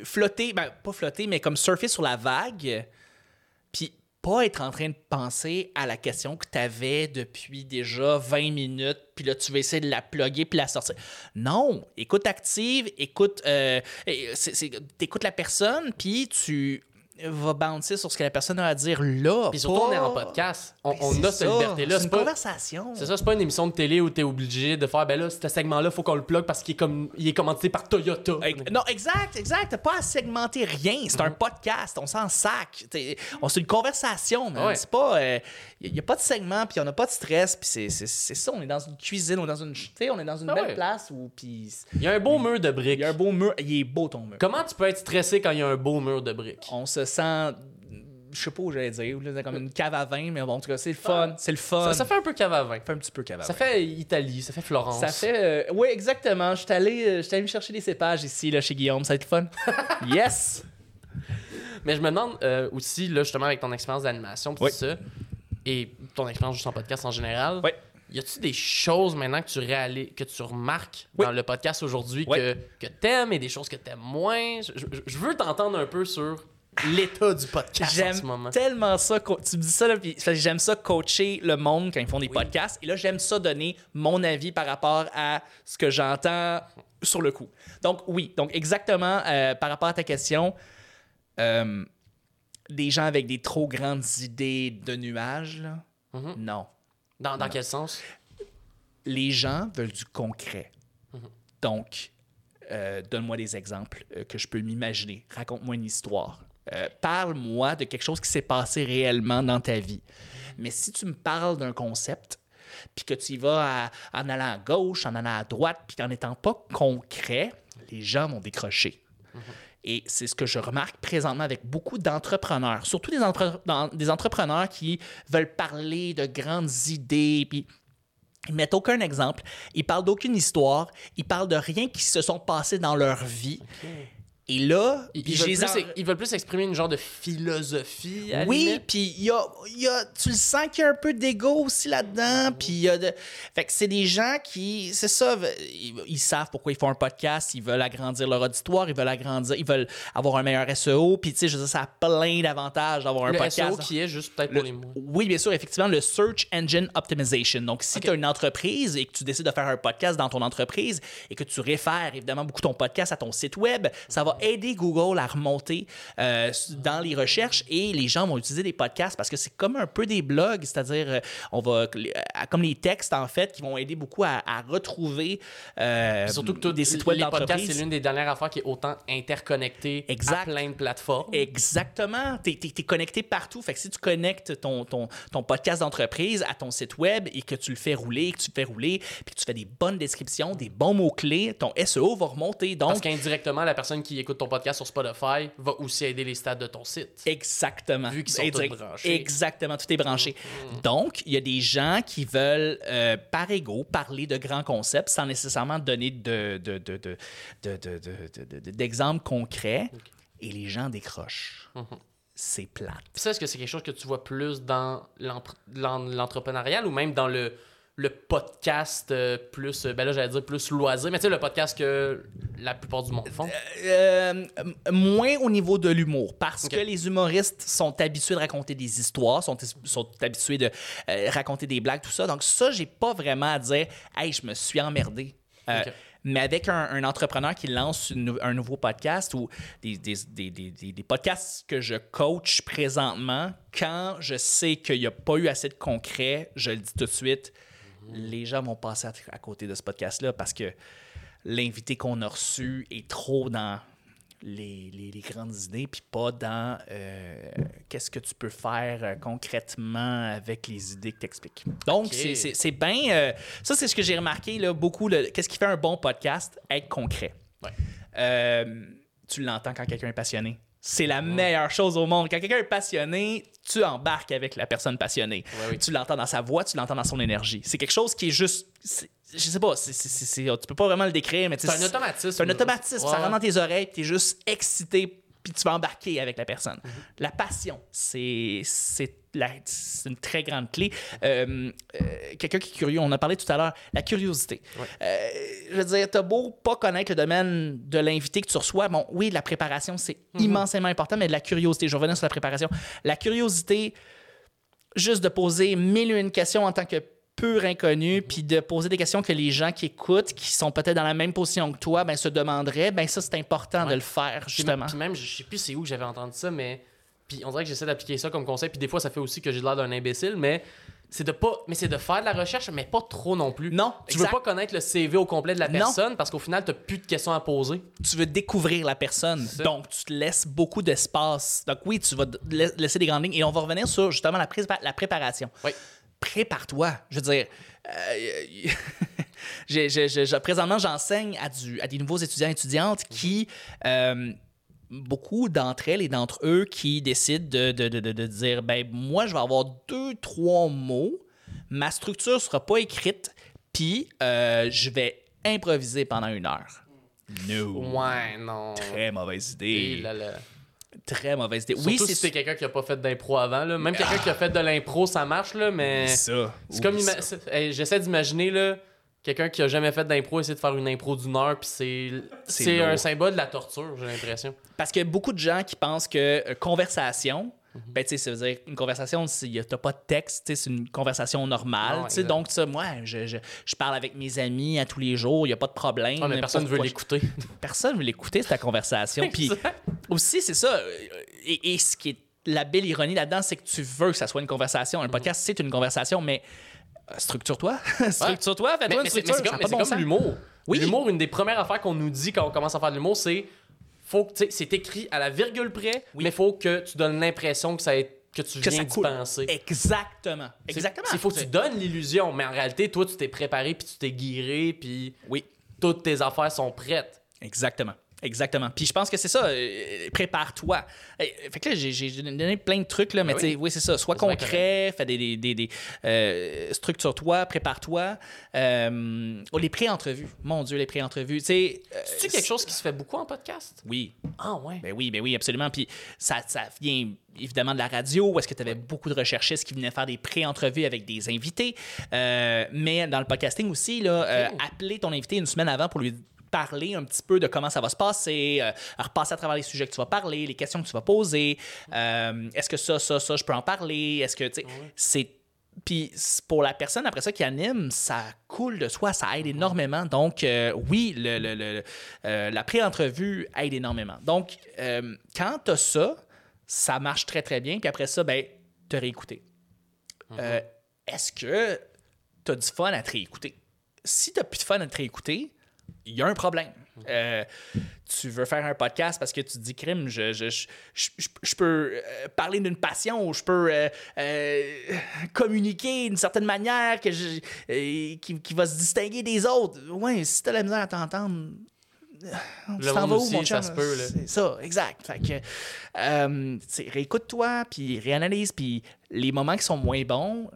flotter, ben, pas flotter, mais comme surfer sur la vague, pas être en train de penser à la question que tu avais depuis déjà 20 minutes, puis là, tu vas essayer de la plugger puis la sortir. Non, écoute active, écoute, euh, t'écoutes la personne, puis tu vas bouncer sur ce que la personne a à dire là. Puis surtout, pas- on est en podcast. On, Ben, on a cette liberté-là. C'est une pas, conversation. c'est ça, c'est pas une émission de télé où t'es obligé de faire, ben là, ce segment-là, faut qu'on le plug parce qu'il est, comme, il est commenté par Toyota. Non, exact, exact. T'as pas à segmenter rien. C'est un podcast. On s'en sac. On c'est une conversation, man. Ouais. C'est pas. Il n'y a, pas de segment, puis on n'a pas de stress. Puis c'est- ça. On est dans une cuisine, on est dans une. Tu sais, on est dans une Ah belle ouais. place où. Puis Il y a un beau mur de il briques. y a un beau mur. Il est beau ton mur. Comment tu peux être stressé quand il y a un beau mur de briques? On se sent. Je sais pas où j'allais dire. là, comme une cave à vin, mais bon, en tout cas, c'est le fun. C'est le fun. Ça, ça fait un peu cave à vin. Ça fait un petit peu cave à Ça vin. fait Italie, ça fait Florence. Ça fait. oui, exactement. Je suis allé, euh, j'étais allé me chercher des cépages ici, là, chez Guillaume. Ça a été fun. yes! Mais je me demande euh, aussi, là, justement, avec ton expérience d'animation, Oui. tout ça, et ton expérience juste en podcast en général, Oui. y a-tu des choses maintenant que tu réalises, que tu remarques Oui. dans le podcast aujourd'hui Oui. que, que t'aimes et des choses que t'aimes moins? Je, je- je veux t'entendre un peu sur l'état du podcast en J'aime ce moment. tellement ça. Tu me dis ça, là, puis j'aime ça coacher le monde quand ils font des podcasts. Et là, j'aime ça donner mon avis par rapport à ce que j'entends sur le coup. Donc, oui. Donc, exactement, euh, par rapport à ta question, euh, des gens avec des trop grandes idées de nuages, là, Mhm. non. Dans, dans quel sens? les gens veulent du concret. Donc, euh, donne-moi des exemples euh, que je peux m'imaginer. Raconte-moi une histoire. Euh, Parle-moi de quelque chose qui s'est passé réellement dans ta vie. Mais si tu me parles d'un concept, puis que tu y vas à- en allant à gauche, en allant à droite, puis en n'étant pas concret, les gens vont décrocher. Et c'est ce que je remarque présentement avec beaucoup d'entrepreneurs, surtout des, entre- dans- des entrepreneurs qui veulent parler de grandes idées, puis ils mettent aucun exemple, ils parlent d'aucune histoire, ils parlent de rien qui se sont passés dans leur vie. Et là, Ils, veulent plus, en- ils veulent plus exprimer une genre de philosophie. à oui, puis il y a, y a- tu le sens qu'il y a un peu d'ego aussi là-dedans. Puis il y a de. Fait que c'est des gens qui, c'est ça, ils, ils savent pourquoi ils font un podcast, ils veulent agrandir leur auditoire, ils veulent agrandir, ils veulent avoir un meilleur SEO. Puis tu sais, je veux dire, ça a plein d'avantages d'avoir un Le podcast. SEO qui est juste peut-être Le- pour les mots. oui, bien sûr, effectivement, le Search Engine Optimization. Donc, si tu as une entreprise et que tu décides de faire un podcast dans ton entreprise et que tu réfères évidemment beaucoup ton podcast à ton site web, ça va aider Google à remonter euh, dans les recherches et les gens vont utiliser des podcasts parce que c'est comme un peu des blogs, c'est-à-dire, euh, on va, euh, comme les textes en fait, qui vont aider beaucoup à, à retrouver euh, Surtout que tout- des sites web les podcasts, c'est l'une des dernières affaires qui est autant interconnectée Exact. à plein de plateformes. Exactement. Tu es, connecté partout. Fait que si tu connectes ton, ton, ton podcast d'entreprise à ton site web et que tu le fais rouler, que tu le fais rouler, puis que tu fais des bonnes descriptions, des bons mots-clés, ton SEO va remonter. Parce Donc, qu'indirectement, la personne qui écoute ton podcast sur Spotify va aussi aider les stats de ton site. Exactement. Vu qu'ils sont tous branchés. Exactement, tout est branché. Donc, il y a des gens qui veulent, euh, par ego, parler de grands concepts sans nécessairement donner de, de, de, de- de- de- d'exemples concrets. Et les gens décrochent. C'est plate. Ça, est-ce que c'est quelque chose que tu vois plus dans l'entrepreneurial ou même dans le, le podcast euh, plus, euh, ben là, j'allais dire plus loisir, mais tu sais, le podcast que la plupart du monde font. Euh, moins au niveau de l'humour, parce que les humoristes sont habitués de raconter des histoires, sont, sont habitués de raconter des blagues, tout ça. Donc ça, j'ai pas vraiment à dire « Hey, je me suis emmerdé. Mais avec un, un entrepreneur qui lance une un nouveau podcast ou des, des, des- des- des- des podcasts que je coach présentement, quand je sais qu'il n'y a pas eu assez de concret, je le dis tout de suite, les gens vont passer à, à côté de ce podcast-là parce que l'invité qu'on a reçu est trop dans les, les- les grandes idées, puis pas dans euh, qu'est-ce que tu peux faire euh, concrètement avec les idées que tu expliques. Donc, c'est- bien. euh, ça, c'est ce que j'ai remarqué, là, beaucoup. Qu'est-ce qui fait un bon podcast? Être concret. Ouais. Euh, tu l'entends quand quelqu'un est passionné. C'est la meilleure chose au monde. Quand quelqu'un est passionné, tu embarques avec la personne passionnée. Ouais, oui. Tu l'entends dans sa voix, tu l'entends dans son énergie. C'est quelque chose qui est juste. c'est- Je sais pas, c'est- c'est- tu peux pas vraiment le décrire, mais C'est un automatisme. C'est un automatisme. Ça Ouais. rentre dans tes oreilles, tu es juste excité, puis tu vas embarquer avec la personne. Mhm. La passion, c'est c'est une très grande clé. Euh, euh, Quelqu'un qui est curieux, on a parlé tout à l'heure, la curiosité. Ouais. Euh, je veux dire, t'as beau pas connaître le domaine de l'invité que tu reçois, bon, oui, la préparation, c'est immensément important, mais de la curiosité, je vais revenir sur la préparation. La curiosité, juste de poser mille et une questions en tant que pur inconnu, puis de poser des questions que les gens qui écoutent, qui sont peut-être dans la même position que toi, ben, se demanderaient, ben ça, c'est important de le faire, justement. Puis même, je sais plus c'est où que j'avais entendu ça, mais. Puis on dirait que j'essaie d'appliquer ça comme conseil. Puis des fois, ça fait aussi que j'ai l'air d'un imbécile, mais c'est de pas. Mais c'est de faire de la recherche, mais pas trop non plus. Non, Tu exact. veux pas connaître le CV au complet de la Non. personne parce qu'au final, t'as plus de questions à poser. tu veux découvrir la personne. Donc, tu te laisses beaucoup d'espace. Donc, oui, tu vas laisser des grandes lignes. Et on va revenir sur justement la, prépa- la préparation. Oui. Prépare-toi. Je veux dire, euh, présentement, j'enseigne à, du- à des nouveaux étudiants et étudiantes qui. euh, beaucoup d'entre elles et d'entre eux qui décident de, de- de- de- dire ben moi je vais avoir deux trois mots ma structure sera pas écrite puis euh, je vais improviser pendant une heure no Ouais, non. Très mauvaise idée. là, là. Très mauvaise idée. Surtout oui, si c'est quelqu'un qui a pas fait d'impro avant. Là. Même quelqu'un qui a fait de l'impro, ça marche, là, mais. ça. C'est comme. Ima- ça. c'est- hey, J'essaie d'imaginer, là. Quelqu'un qui a jamais fait d'impro essayer de faire une impro d'une heure, puis c'est C'est un symbole de la torture, j'ai l'impression. Parce qu'il y a beaucoup de gens qui pensent que euh, conversation, Mhm. ben, tu sais, ça veut dire une conversation, t'as pas de texte, tu sais, c'est une conversation normale. Non, tu sais, exact. donc, ça, moi, je, je, je parle avec mes amis à tous les jours, il n'y a pas de problème. Ah, mais personne ne veut l'écouter. Personne veut l'écouter, cette conversation. Puis aussi, c'est ça. euh, Et, et ce qui est la belle ironie là-dedans, c'est que tu veux que ça soit une conversation. Mhm. Un podcast, c'est une conversation, mais structure-toi. structure-toi, Mais, fais-toi une mais mais structure. mais c'est comme l'humour. Oui. L'humour, une des premières affaires qu'on nous dit quand on commence à faire de l'humour, c'est faut que c'est écrit à la virgule près, mais faut que tu donnes l'impression que ça que tu viens d'y penser. Exactement. Exactement. Il faut que tu donnes l'illusion, mais en réalité, toi, tu t'es préparé, puis tu t'es guiré, puis Oui. toutes tes affaires sont prêtes. Exactement. Exactement. Puis je pense que c'est ça, euh, prépare-toi. Euh, fait que là, j'ai- donné plein de trucs, là, mais Ben tu oui. sais, oui, c'est ça. Sois concret, fais des, des, des, des, euh, structure-toi, prépare-toi. Euh, oh, les pré-entrevues. Mon Dieu, les pré-entrevues. Tu sais. euh, C'est quelque chose qui se fait beaucoup en podcast? Oui. Ah ouais. Ben oui, ben oui, absolument. Puis ça, ça vient évidemment de la radio, où est-ce que tu avais beaucoup de recherchistes qui venaient faire des pré-entrevues avec des invités. Euh, mais dans le podcasting aussi, là, euh, appeler ton invité une semaine avant pour lui parler un petit peu de comment ça va se passer, euh, repasser à travers les sujets que tu vas parler, les questions que tu vas poser. Euh, est-ce que ça, ça, ça, je peux en parler? Est-ce que, tu sais, c'est puis pour la personne après ça qui anime, ça coule de soi, ça aide énormément. Donc euh, oui, le, le- le- la pré-entrevue aide énormément. Donc quand tu as ça, ça marche très très bien. Puis après ça, ben, te réécouter. Euh, Est-ce que tu as du fun à te réécouter? Si tu plus de fun à te réécouter, il y a un problème. Euh, tu veux faire un podcast parce que tu te dis, crime, je, je, je, je- peux euh, parler d'une passion ou je peux euh, euh, communiquer d'une certaine manière que je- qui, qui va se distinguer des autres. Ouais, si t'as la misère à t'entendre, tu t'en vas où, aussi, mon ça chum? se peut, là. C'est ça, exact. Fait que, réécoute-toi, puis réanalyse, puis les moments qui sont moins bons,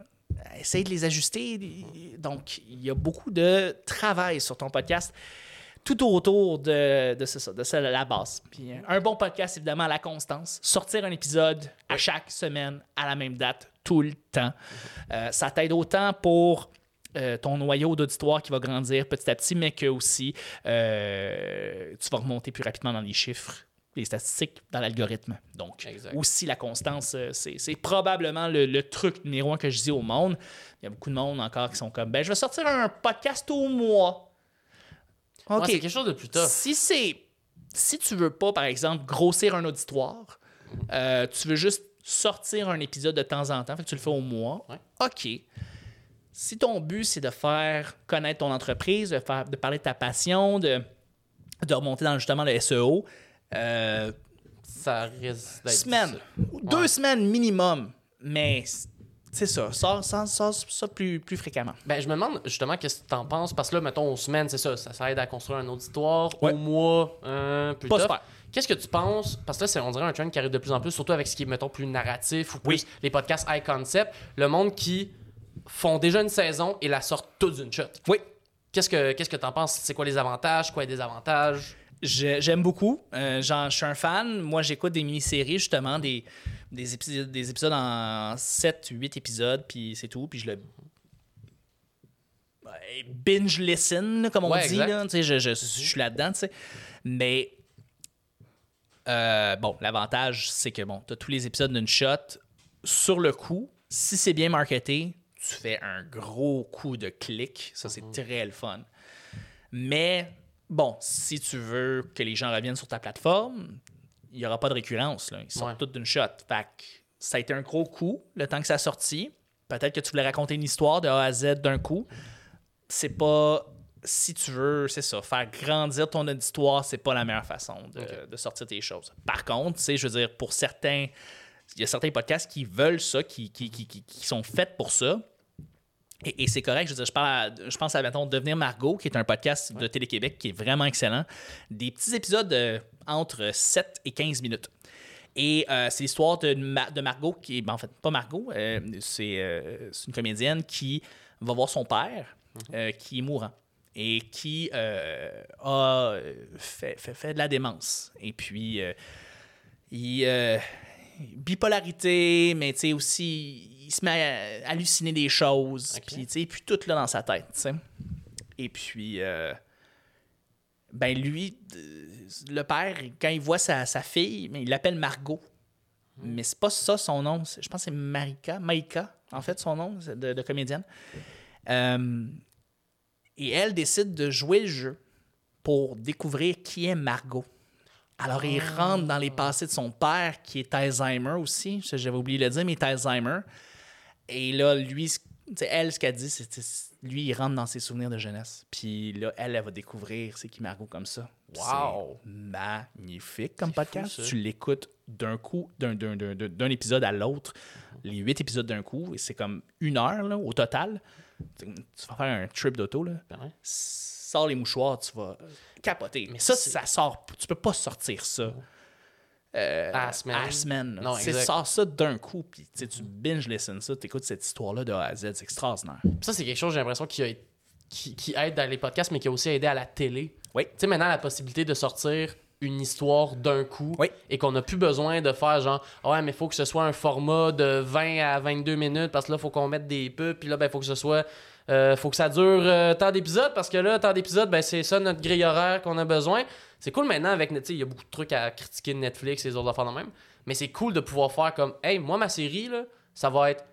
essaye de les ajuster. Donc, il y a beaucoup de travail sur ton podcast tout autour de, de, ça, de ça, la base. Puis, euh, un bon podcast, évidemment, la constance. Sortir un épisode à chaque semaine, à la même date, tout le temps. Euh, ça t'aide autant pour euh, ton noyau d'auditoire qui va grandir petit à petit, mais que aussi euh, tu vas remonter plus rapidement dans les chiffres, les statistiques, dans l'algorithme. Donc, Exact. aussi la constance, euh, c'est c'est probablement le, le truc numéro un que je dis au monde. Il y a beaucoup de monde encore qui sont comme, ben, je vais sortir un podcast au mois. OK. Ouais, c'est quelque chose de plus tough. Si c'est. Si tu veux pas, par exemple, grossir un auditoire, euh, tu veux juste sortir un épisode de temps en temps, fait que tu le fais au mois, Ouais. OK. Si ton but, c'est de faire connaître ton entreprise, de, faire, de parler de ta passion, de, de remonter dans justement le SEO, euh, Ça risque d'être. semaine, deux Ouais. semaines minimum, mais c'est ça, sors, sors- sors ça plus, plus fréquemment. Ben, je me demande justement qu'est-ce que t'en penses, parce que là, mettons, aux semaines, c'est ça, ça, ça aide à construire un auditoire. Ouais. Au mois, un super. Qu'est-ce que tu penses? Parce que là, c'est, on dirait un trend qui arrive de plus en plus, surtout avec ce qui est, mettons, plus narratif ou plus Oui. les podcasts high concept. Le monde qui font déjà une saison et la sortent toute d'une shot. Oui. Qu'est-ce que qu'est-ce que t'en penses? C'est quoi les avantages? Quoi les désavantages? Je- J'aime beaucoup. Euh, je suis un fan. Moi, j'écoute des mini-séries, justement, des des épisodes, des épisodes en 7, 8 épisodes, puis c'est tout. Puis je le binge listen, comme on Ouais, dit. Là, sais, je, je- je suis là-dedans. tu sais. Mais euh, bon, l'avantage, c'est que bon, tu as tous les épisodes d'une shot. Sur le coup, si c'est bien marketé, tu fais un gros coup de clic. Ça, c'est très le fun. Mais bon, si tu veux que les gens reviennent sur ta plateforme, il n'y aura pas de récurrence. Là. Ils sortent Ouais. toutes d'une shot. Fait que ça a été un gros coup le temps que ça a sorti. Peut-être que tu voulais raconter une histoire de A à Z d'un coup. C'est pas. Si tu veux, c'est ça, faire grandir ton auditoire, c'est pas la meilleure façon de, sortir tes choses. Par contre, tu sais, je veux dire, pour certains, il y a certains podcasts qui veulent ça, qui, qui, qui, qui- qui sont faits pour ça. Et, et c'est correct. Je veux dire, je, parle à- je pense à, mettons, Devenir Margot, qui est un podcast de Télé-Québec qui est vraiment excellent. Des petits épisodes euh, entre 7 et 15 minutes. Et euh, c'est l'histoire de, Ma- de Margot, qui est, ben, en fait, pas Margot, euh, c'est une comédienne qui va voir son père, euh, qui est mourant, et qui a fait, fait, fait de la démence. Et puis, il. bipolarité, mais tu sais aussi, il se met à halluciner des choses, Ok. puis tu sais, puis tout là dans sa tête, tu sais. Et puis, euh, ben lui, euh, le père, quand il voit sa, sa fille, mais il l'appelle Margot. Mais c'est pas ça son nom. Je pense que c'est Marika, Maïka, en fait, son nom de, de comédienne. Euh, et elle décide de jouer le jeu pour découvrir qui est Margot. Alors, il rentre dans les passés de son père, qui est Alzheimer aussi. J'avais oublié de le dire, mais il est Alzheimer. Et là, lui, elle, ce qu'elle dit, c'est lui, il rentre dans ses souvenirs de jeunesse. Puis là, elle, elle va découvrir c'est qui Margot comme ça. Wow. Magnifique comme podcast. fou, tu l'écoutes d'un coup, d'un- d'un d'un- d'un- d'un épisode à l'autre, les huit épisodes d'un coup, et c'est comme une heure là, au total. Tu vas faire un trip d'auto, là. Ben ouais. Sors les mouchoirs, tu vas capoter. Mais ça, ça sort. Tu peux pas sortir ça. Euh, À la semaine. exact. sors ça d'un coup, puis tu binge listen ça, tu écoutes cette histoire-là de A à Z, c'est extraordinaire. Ça, c'est quelque chose, j'ai l'impression, qui, a- qui, qui aide dans les podcasts, mais qui a aussi aidé à la télé. Oui. Tu sais, maintenant, la possibilité de sortir une histoire d'un coup Oui. et qu'on n'a plus besoin de faire genre, ouais, mais il faut que ce soit un format de 20 à 22 minutes parce que là, il faut qu'on mette des pubs, puis là, ben, il faut que ce soit. Euh, faut que ça dure euh, tant d'épisodes parce que là, tant d'épisodes, ben, c'est ça notre grille horaire qu'on a besoin. C'est cool maintenant avec. Sais, il y a beaucoup de trucs à critiquer de Netflix et les autres affaires de même. Mais c'est cool de pouvoir faire comme, hey, moi, ma série, là, ça va être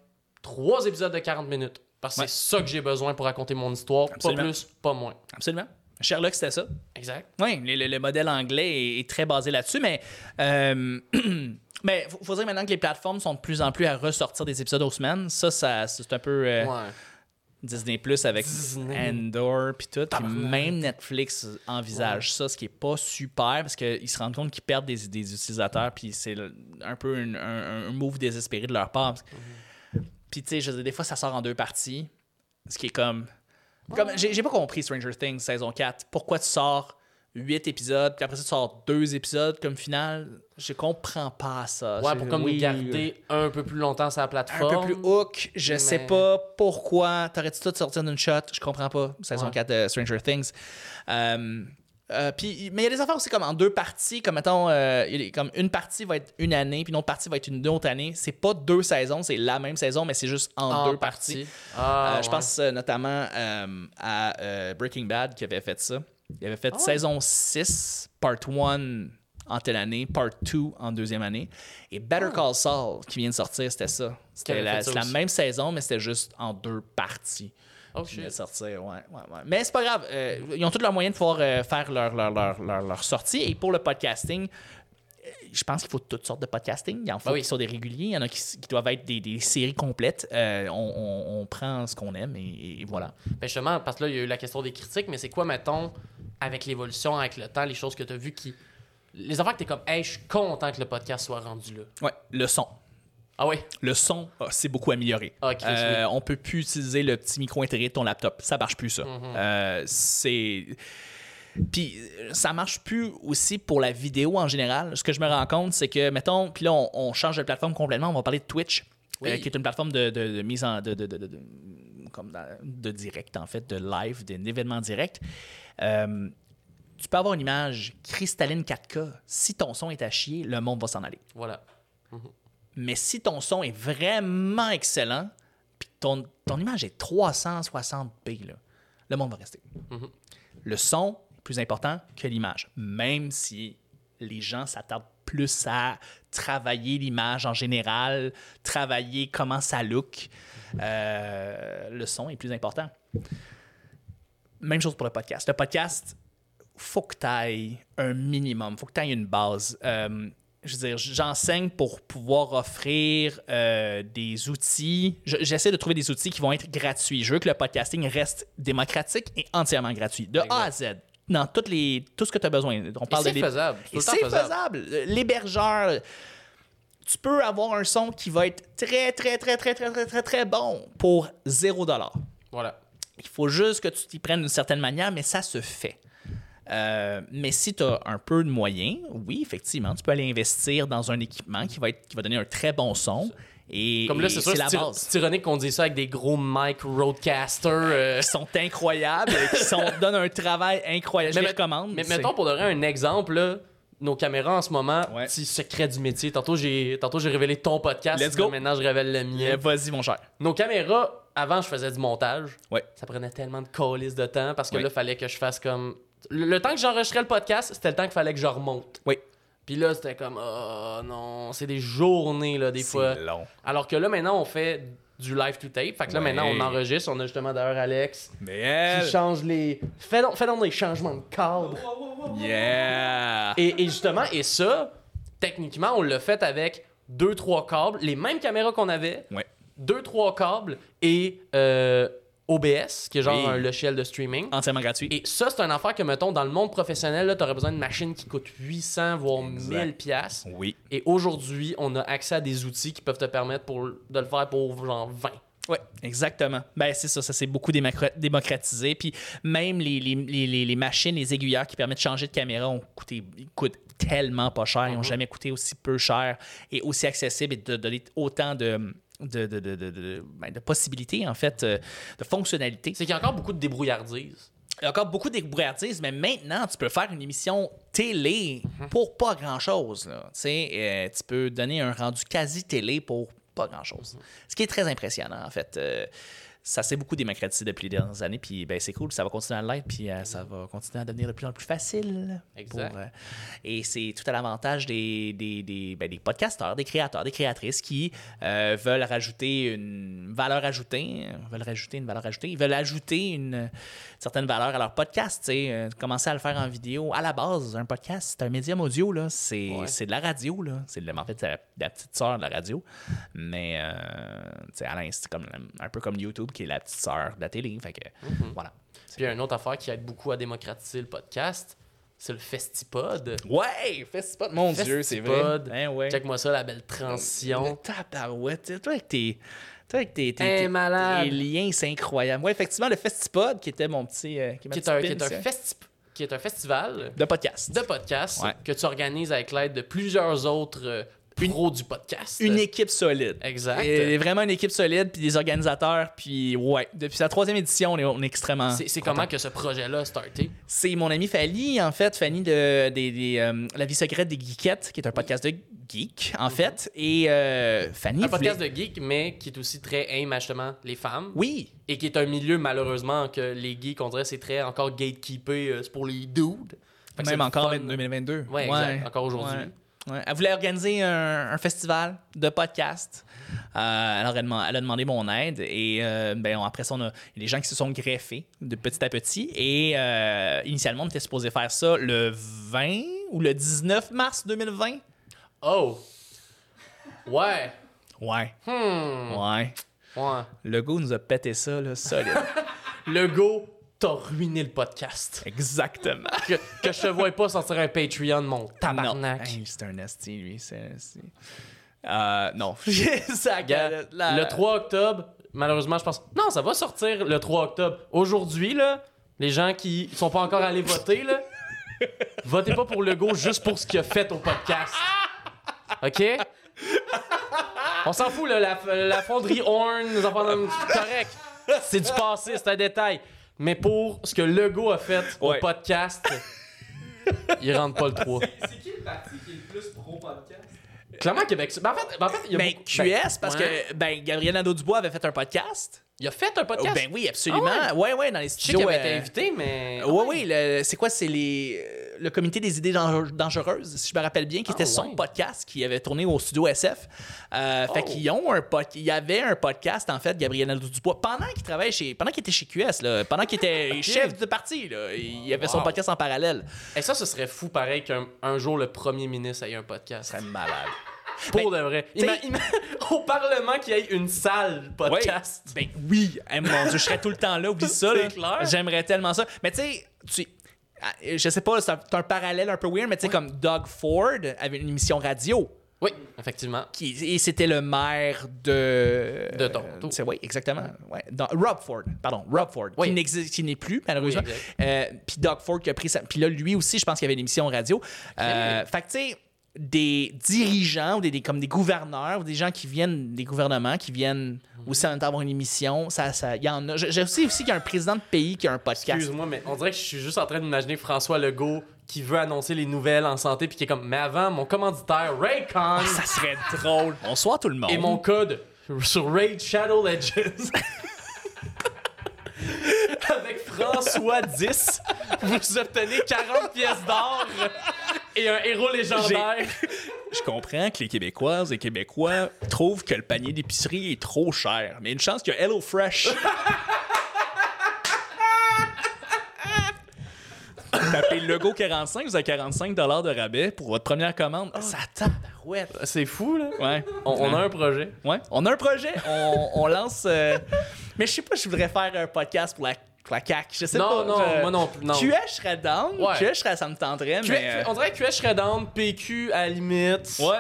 trois épisodes de 40 minutes. Parce que Ouais. c'est ça que j'ai besoin pour raconter mon histoire. Absolument. Pas plus, pas moins. Absolument. Sherlock, c'était ça. Exact. Oui, le, le- le modèle anglais est, est très basé là-dessus, mais euh, mais faut, faut dire maintenant que les plateformes sont de plus en plus à ressortir des épisodes aux semaines. Ça, ça c'est un peu euh, Ouais. Disney Plus avec Disney. Andor puis tout. Tabarnak. même Netflix envisage ça, ce qui est pas super parce qu'ils se rendent compte qu'ils perdent des, des utilisateurs puis c'est un peu un, un move désespéré de leur part. Puis tu sais, des fois ça sort en deux parties, ce qui est comme comme j'ai j'ai pas compris Stranger Things saison 4. Pourquoi tu sors 8 épisodes, puis après ça tu sors deux épisodes comme finale Je comprends pas ça. Ouais, pour comme oui, garder un peu plus longtemps sur la un plateforme. peu plus hook. Je sais mais- pas pourquoi. T'aurais-tu tout sortir d'une shot? Je comprends pas. Saison Ouais. 4 de Stranger Things. Euh, euh, puis, mais il y a des affaires aussi comme en deux parties, comme mettons, euh, comme une partie va être une année, puis une autre partie va être une autre année. C'est pas deux saisons, c'est la même saison, mais c'est juste en, En deux parties. Ah, Euh, Je pense notamment à Breaking Bad qui avait fait ça. Il avait fait Ah saison 6, part 1 en telle année, part 2 en deuxième année. Et Better Call Saul qui vient de sortir, c'était ça. C'était la, ça même saison, mais c'était juste en deux parties. Oh, qui de sortir, ouais, ouais, ouais. Mais c'est pas grave. euh, ils ont tous leurs moyens de pouvoir euh, faire leur, leur, leur, leur, leur sortie. Et pour le podcasting, euh, je pense qu'il faut toutes sortes de podcasting. Il y en faut Ah oui. qui sont des réguliers, il y en a qui, qui doivent être des, des séries complètes. Euh, on, on- on prend ce qu'on aime et, et voilà. Ben justement, parce que là, il y a eu la question des critiques, mais c'est quoi, mettons, avec l'évolution, avec le temps, les choses que tu as vues qui. Les affaires que tu es comme, hey, je suis content que le podcast soit rendu là. Ouais, le son. Ah oui? Le son ah, s'est beaucoup amélioré. Ah, Chris, Euh, oui. On peut plus utiliser le petit micro intégré de ton laptop. Ça marche plus, ça. Mhm. Euh, c'est. Puis ça marche plus aussi pour la vidéo en général. Ce que je me rends compte, c'est que, mettons, puis là, on, on change de plateforme complètement. On va parler de Twitch, Oui. euh, qui est une plateforme de, de- de mise en. de, de, de- de- de- comme dans- de direct, en fait, de live, d'un événement direct. Euh, tu peux avoir une image cristalline 4K. Si ton son est à chier, le monde va s'en aller. Voilà. Mais si ton son est vraiment excellent, puis ton, ton image est 360p, là, le monde va rester. Mhm. Le son est plus important que l'image, même si les gens s'attardent plus à travailler l'image en général, travailler comment ça look. Euh, le son est plus important. Même chose pour le podcast. Le podcast, faut que tu ailles un minimum, faut que tu ailles une base. Euh, je veux dire, j'enseigne pour pouvoir offrir euh, des outils. Je- J'essaie de trouver des outils qui vont être gratuits. Je veux que le podcasting reste démocratique et entièrement gratuit, de A à Z. Dans toutes les, tout ce que tu as besoin. On parle c'est de faisable. C'est faisable. L'hébergeur, tu peux avoir un son qui va être très, très, très, très, très, très, très, très bon pour 0 Voilà. il faut juste que tu t'y prennes d'une certaine manière, mais ça se fait. Euh, mais si tu as un peu de moyens, oui, effectivement, tu peux aller investir dans un équipement qui va, être, qui va donner un très bon son. Et, Comme là, c'est sûr, la c'est ironique qu'on dise ça avec des gros mic roadcaster. euh, Qui sont incroyables, qui sont, donnent un travail incroyable. Je les recommande. Mais mettons pour donner un exemple, là, nos caméras en ce moment, Ouais. petit secret du métier. Tantôt j'ai, tantôt j'ai révélé ton podcast. Let's go. Maintenant je révèle le mien. Euh, Vas-y, mon cher. Nos caméras, avant je faisais du montage. Ouais. Ça prenait tellement de calices de temps parce que là, fallait que je fasse comme. Le, le temps que j'enregistrais le podcast, c'était le temps qu'il fallait que je remonte. Oui. Puis là, c'était comme, oh non, c'est des journées, là, des fois. C'est long. Alors que là, maintenant, on fait du live to tape. Fait que là, Ouais. maintenant, on enregistre. On a justement d'ailleurs Alex Mais qui change les. Fais donc, fais donc des changements de cadre. Yeah! Et, et justement, et ça, techniquement, on l'a fait avec deux, trois câbles, les mêmes caméras qu'on avait, Ouais. deux, trois câbles et euh, OBS, qui est genre Oui. un logiciel de streaming. Entièrement gratuit. Et ça, c'est un affaire que, mettons, dans le monde professionnel, tu aurais besoin d'une machine qui coûte 800, voire Exact. 1000 piastres. Oui. Et aujourd'hui, on a accès à des outils qui peuvent te permettre pour, de le faire pour genre 20. Oui, exactement. Ben, c'est ça, ça s'est beaucoup démocra- démocratisé. Puis même les, les, les, les- machines, les aiguilleurs qui permettent de changer de caméra ont coûté, coûtent tellement pas cher. Ils n'ont jamais coûté aussi peu cher et aussi accessible et de donner autant de, de, de, de, de- de- ben, de possibilités, en fait, euh, de fonctionnalités. C'est qu'il y a encore beaucoup de débrouillardise. Il y a encore beaucoup de débrouillardises, mais maintenant, tu peux faire une émission télé pour pas grand-chose. euh, tu peux donner un rendu quasi télé pour pas grand-chose. Ce qui est très impressionnant, en fait. Euh, ça s'est beaucoup démocratisé depuis les dernières années, puis ben, c'est cool, ça va continuer à l'être, puis euh, ça va continuer à devenir de plus en plus facile. Exact. pour, euh, et c'est tout à l'avantage des, des, des, ben, des podcasteurs, des créateurs, des créatrices qui euh, veulent rajouter une valeur ajoutée, veulent rajouter une valeur ajoutée, ils veulent ajouter une certaine valeur à leur podcast, sais, commencer à le faire en vidéo. À la base, un podcast, c'est un médium audio, là, c'est Ouais. de la radio, là. C'est de- en fait, la, la petite sœur de la radio, mais tu sais, Alain, c'est comme, un peu comme YouTube qui est la petite sœur de la télé, fait que voilà. Puis il y a une autre affaire qui aide beaucoup à démocratiser le podcast, c'est le Festipod. Ouais, Festipod, mon Dieu, c'est vrai. Festipod. Hein, ouais. Check-moi ça, la belle transition. Tabarouette, toi avec tes. Toi avec tes, tes, Hey, tes- tes liens, c'est incroyable. Ouais, effectivement, le Festipod, qui était mon petit. euh, qui est Qui un, qui, est un festi- qui est un festival de podcast. de podcast Ouais. que tu organises avec l'aide de plusieurs autres euh, pros du podcast. Une équipe solide. Exact. Et vraiment une équipe solide, puis des organisateurs, puis ouais. Depuis sa troisième édition, on est, on est extrêmement. C'est comment que ce projet-là a starté? C'est mon ami Fanny, en fait, Fanny de, des, euh, La vie secrète des geekettes, qui est un podcast de geek, en fait. Et euh, Fanny. Un podcast voulait- de geek, mais qui est aussi très aim à justement les femmes. Oui, Et qui est un milieu, malheureusement, que les geeks, on dirait, c'est très encore gatekeepé. euh, c'est pour les dudes. Même encore en 2022. Ouais, exact. Encore aujourd'hui. Ouais. Ouais. Elle voulait organiser un, un festival de podcast. Euh, elle, deman- elle a demandé mon aide et euh, ben, après ça, on a des gens qui se sont greffés de petit à petit. Et euh, initialement, on était supposé faire ça le 20 ou le 19 mars 2020. Oh! Ouais. Ouais, Hmm. ouais. Ouais. Le go nous a pété ça, là, solide. Le go, t'as ruiné le podcast. Exactement. que, que je te vois pas sortir un Patreon, mon tabarnak. Hey, c'est un esti, lui. C'est. Euh, non. ça la- Le 3 octobre, malheureusement, je pense. Non, ça va sortir le 3 octobre. Aujourd'hui, là, les gens qui sont pas encore allés voter, là, votez pas pour Legault juste pour ce qu'il a fait au podcast. OK? On s'en fout, là, la, la fonderie Horn, nous en parlons correct. C'est du passé, c'est un détail. Mais pour ce que Legault a fait Ouais. au podcast, il rentre pas le 3. C'est qui le parti qui est le plus pro-podcast? Clairement, Québec. Ben, en fait, ben, en fait, il y a Ben, beaucoup- QS, ben, parce ouais. que ben, Gabriel Nadeau-Dubois avait fait un podcast. Il a fait un podcast. Ben oui, absolument. Ah ouais? ouais, dans les Je sais studios. qu'il avait été euh, invité, mais. Ouais, oui, le- c'est quoi? C'est les, euh, le comité des idées danger- dangereuses, si je me rappelle bien, qui était Ah, son ouais. podcast qui avait tourné au studio SF. Euh, Fait Oh. qu'ils ont un pod... Il y avait un podcast, en fait, Gabriel Nadeau-Dubois, pendant qu'il travaillait chez... Pendant qu'il était chez QS, là, pendant qu'il était chef de parti, là, il avait son podcast en parallèle. Et ça, ce serait fou, pareil, qu'un un jour le premier ministre ait un podcast. C'est malade. Pour de vrai. t'sais- au Parlement, qu'il y ait une salle podcast. Ben oui, Eh, mon Dieu, je serais tout le temps là, oublie ça. J'aimerais tellement ça. Mais tu sais, tu... ah, je sais pas, c'est un, parallèle un peu weird, mais tu sais, comme Doug Ford avait une émission radio. Oui, effectivement. Qui, et c'était le maire de. De Toronto. c'est- oui, exactement. Ouais. Dans- Rob Ford, pardon, Rob Ford, Oui. qui n'existe, qui n'est plus, malheureusement. Oui. Euh, Puis Doug Ford qui a pris ça. Puis là, lui aussi, je pense qu'il y avait une émission radio. Euh, fait que, tu sais, des dirigeants ou des, des- comme des gouverneurs ou des gens qui viennent des gouvernements, qui viennent aussi en même temps avoir une émission, ça, ça, y en a. Je, je sais aussi qu'il y a un président de pays qui a un podcast. Excuse-moi, mais on dirait que je suis juste en train d'imaginer François Legault qui veut annoncer les nouvelles en santé puis qui est comme mais avant mon commanditaire Raycon Ah, Ça serait drôle. Bonsoir tout le monde. et mon code sur Raid Shadow Legends avec François 10 vous obtenez 40 pièces d'or et un héros légendaire Je comprends que les Québécoises et Québécois trouvent que le panier d'épicerie est trop cher. Mais une chance que HelloFresh. Tapez logo 45, vous avez 45 de rabais pour votre première commande. Ça tabarouette. c'est fou là Ouais. on, on a un projet Ouais. On a un projet. On, on lance. euh, Mais je sais pas je voudrais faire un podcast pour la, la CAQ. Je sais Non, pas. non, je- moi non plus, non. QS, je serais down. Ouais. QS, je serais, ça me tenterait. Q- mais, euh, on dirait que QS serait down PQ à la limite Ouais.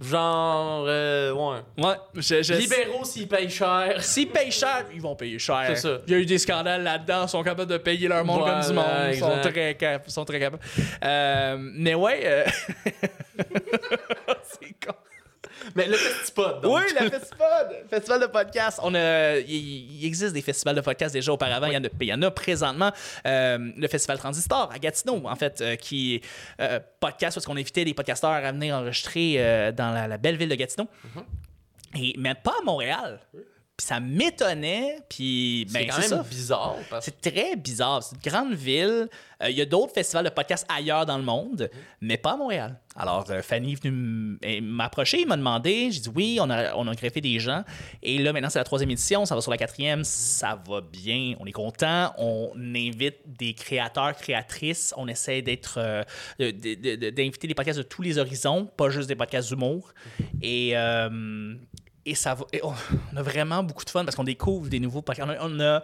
genre euh, ouais Ouais. Je, je- libéraux s'ils payent cher S'ils payent cher, ils vont payer cher. C'est ça. Il y a eu des scandales là-dedans, ils sont capables de payer leur monde Voilà, comme du monde. Ils sont très, cap- sont très capables. Euh, mais ouais. euh, C'est con. Mais le festival donc Oui, le festival, festival de podcast. On a, il, existe des festivals de podcast déjà auparavant. Il, y en a, il y en a présentement. Euh, le festival Transistor à Gatineau, en fait, euh, qui euh, podcast parce qu'on invitait des podcasteurs à venir enregistrer dans la, la belle ville de Gatineau. Et, mais pas à Montréal. Puis ça m'étonnait. Puis ben, c'est quand c'est même ça. bizarre parce C'est très bizarre. C'est une grande ville. Euh, Il y a d'autres festivals de podcasts ailleurs dans le monde, mais pas à Montréal. Alors, euh, Fanny est venue m'approcher, m'a demandé. J'ai dit oui, on a, on a greffé des gens. Et là, maintenant, c'est la troisième édition. Ça va sur la quatrième. Ça va bien. On est content. On invite des créateurs, créatrices. On essaie d'être. euh, d'inviter des podcasts de tous les horizons, pas juste des podcasts d'humour. Et. Et ça va. et on on a vraiment beaucoup de fun parce qu'on découvre des nouveaux podcasts. On a, on a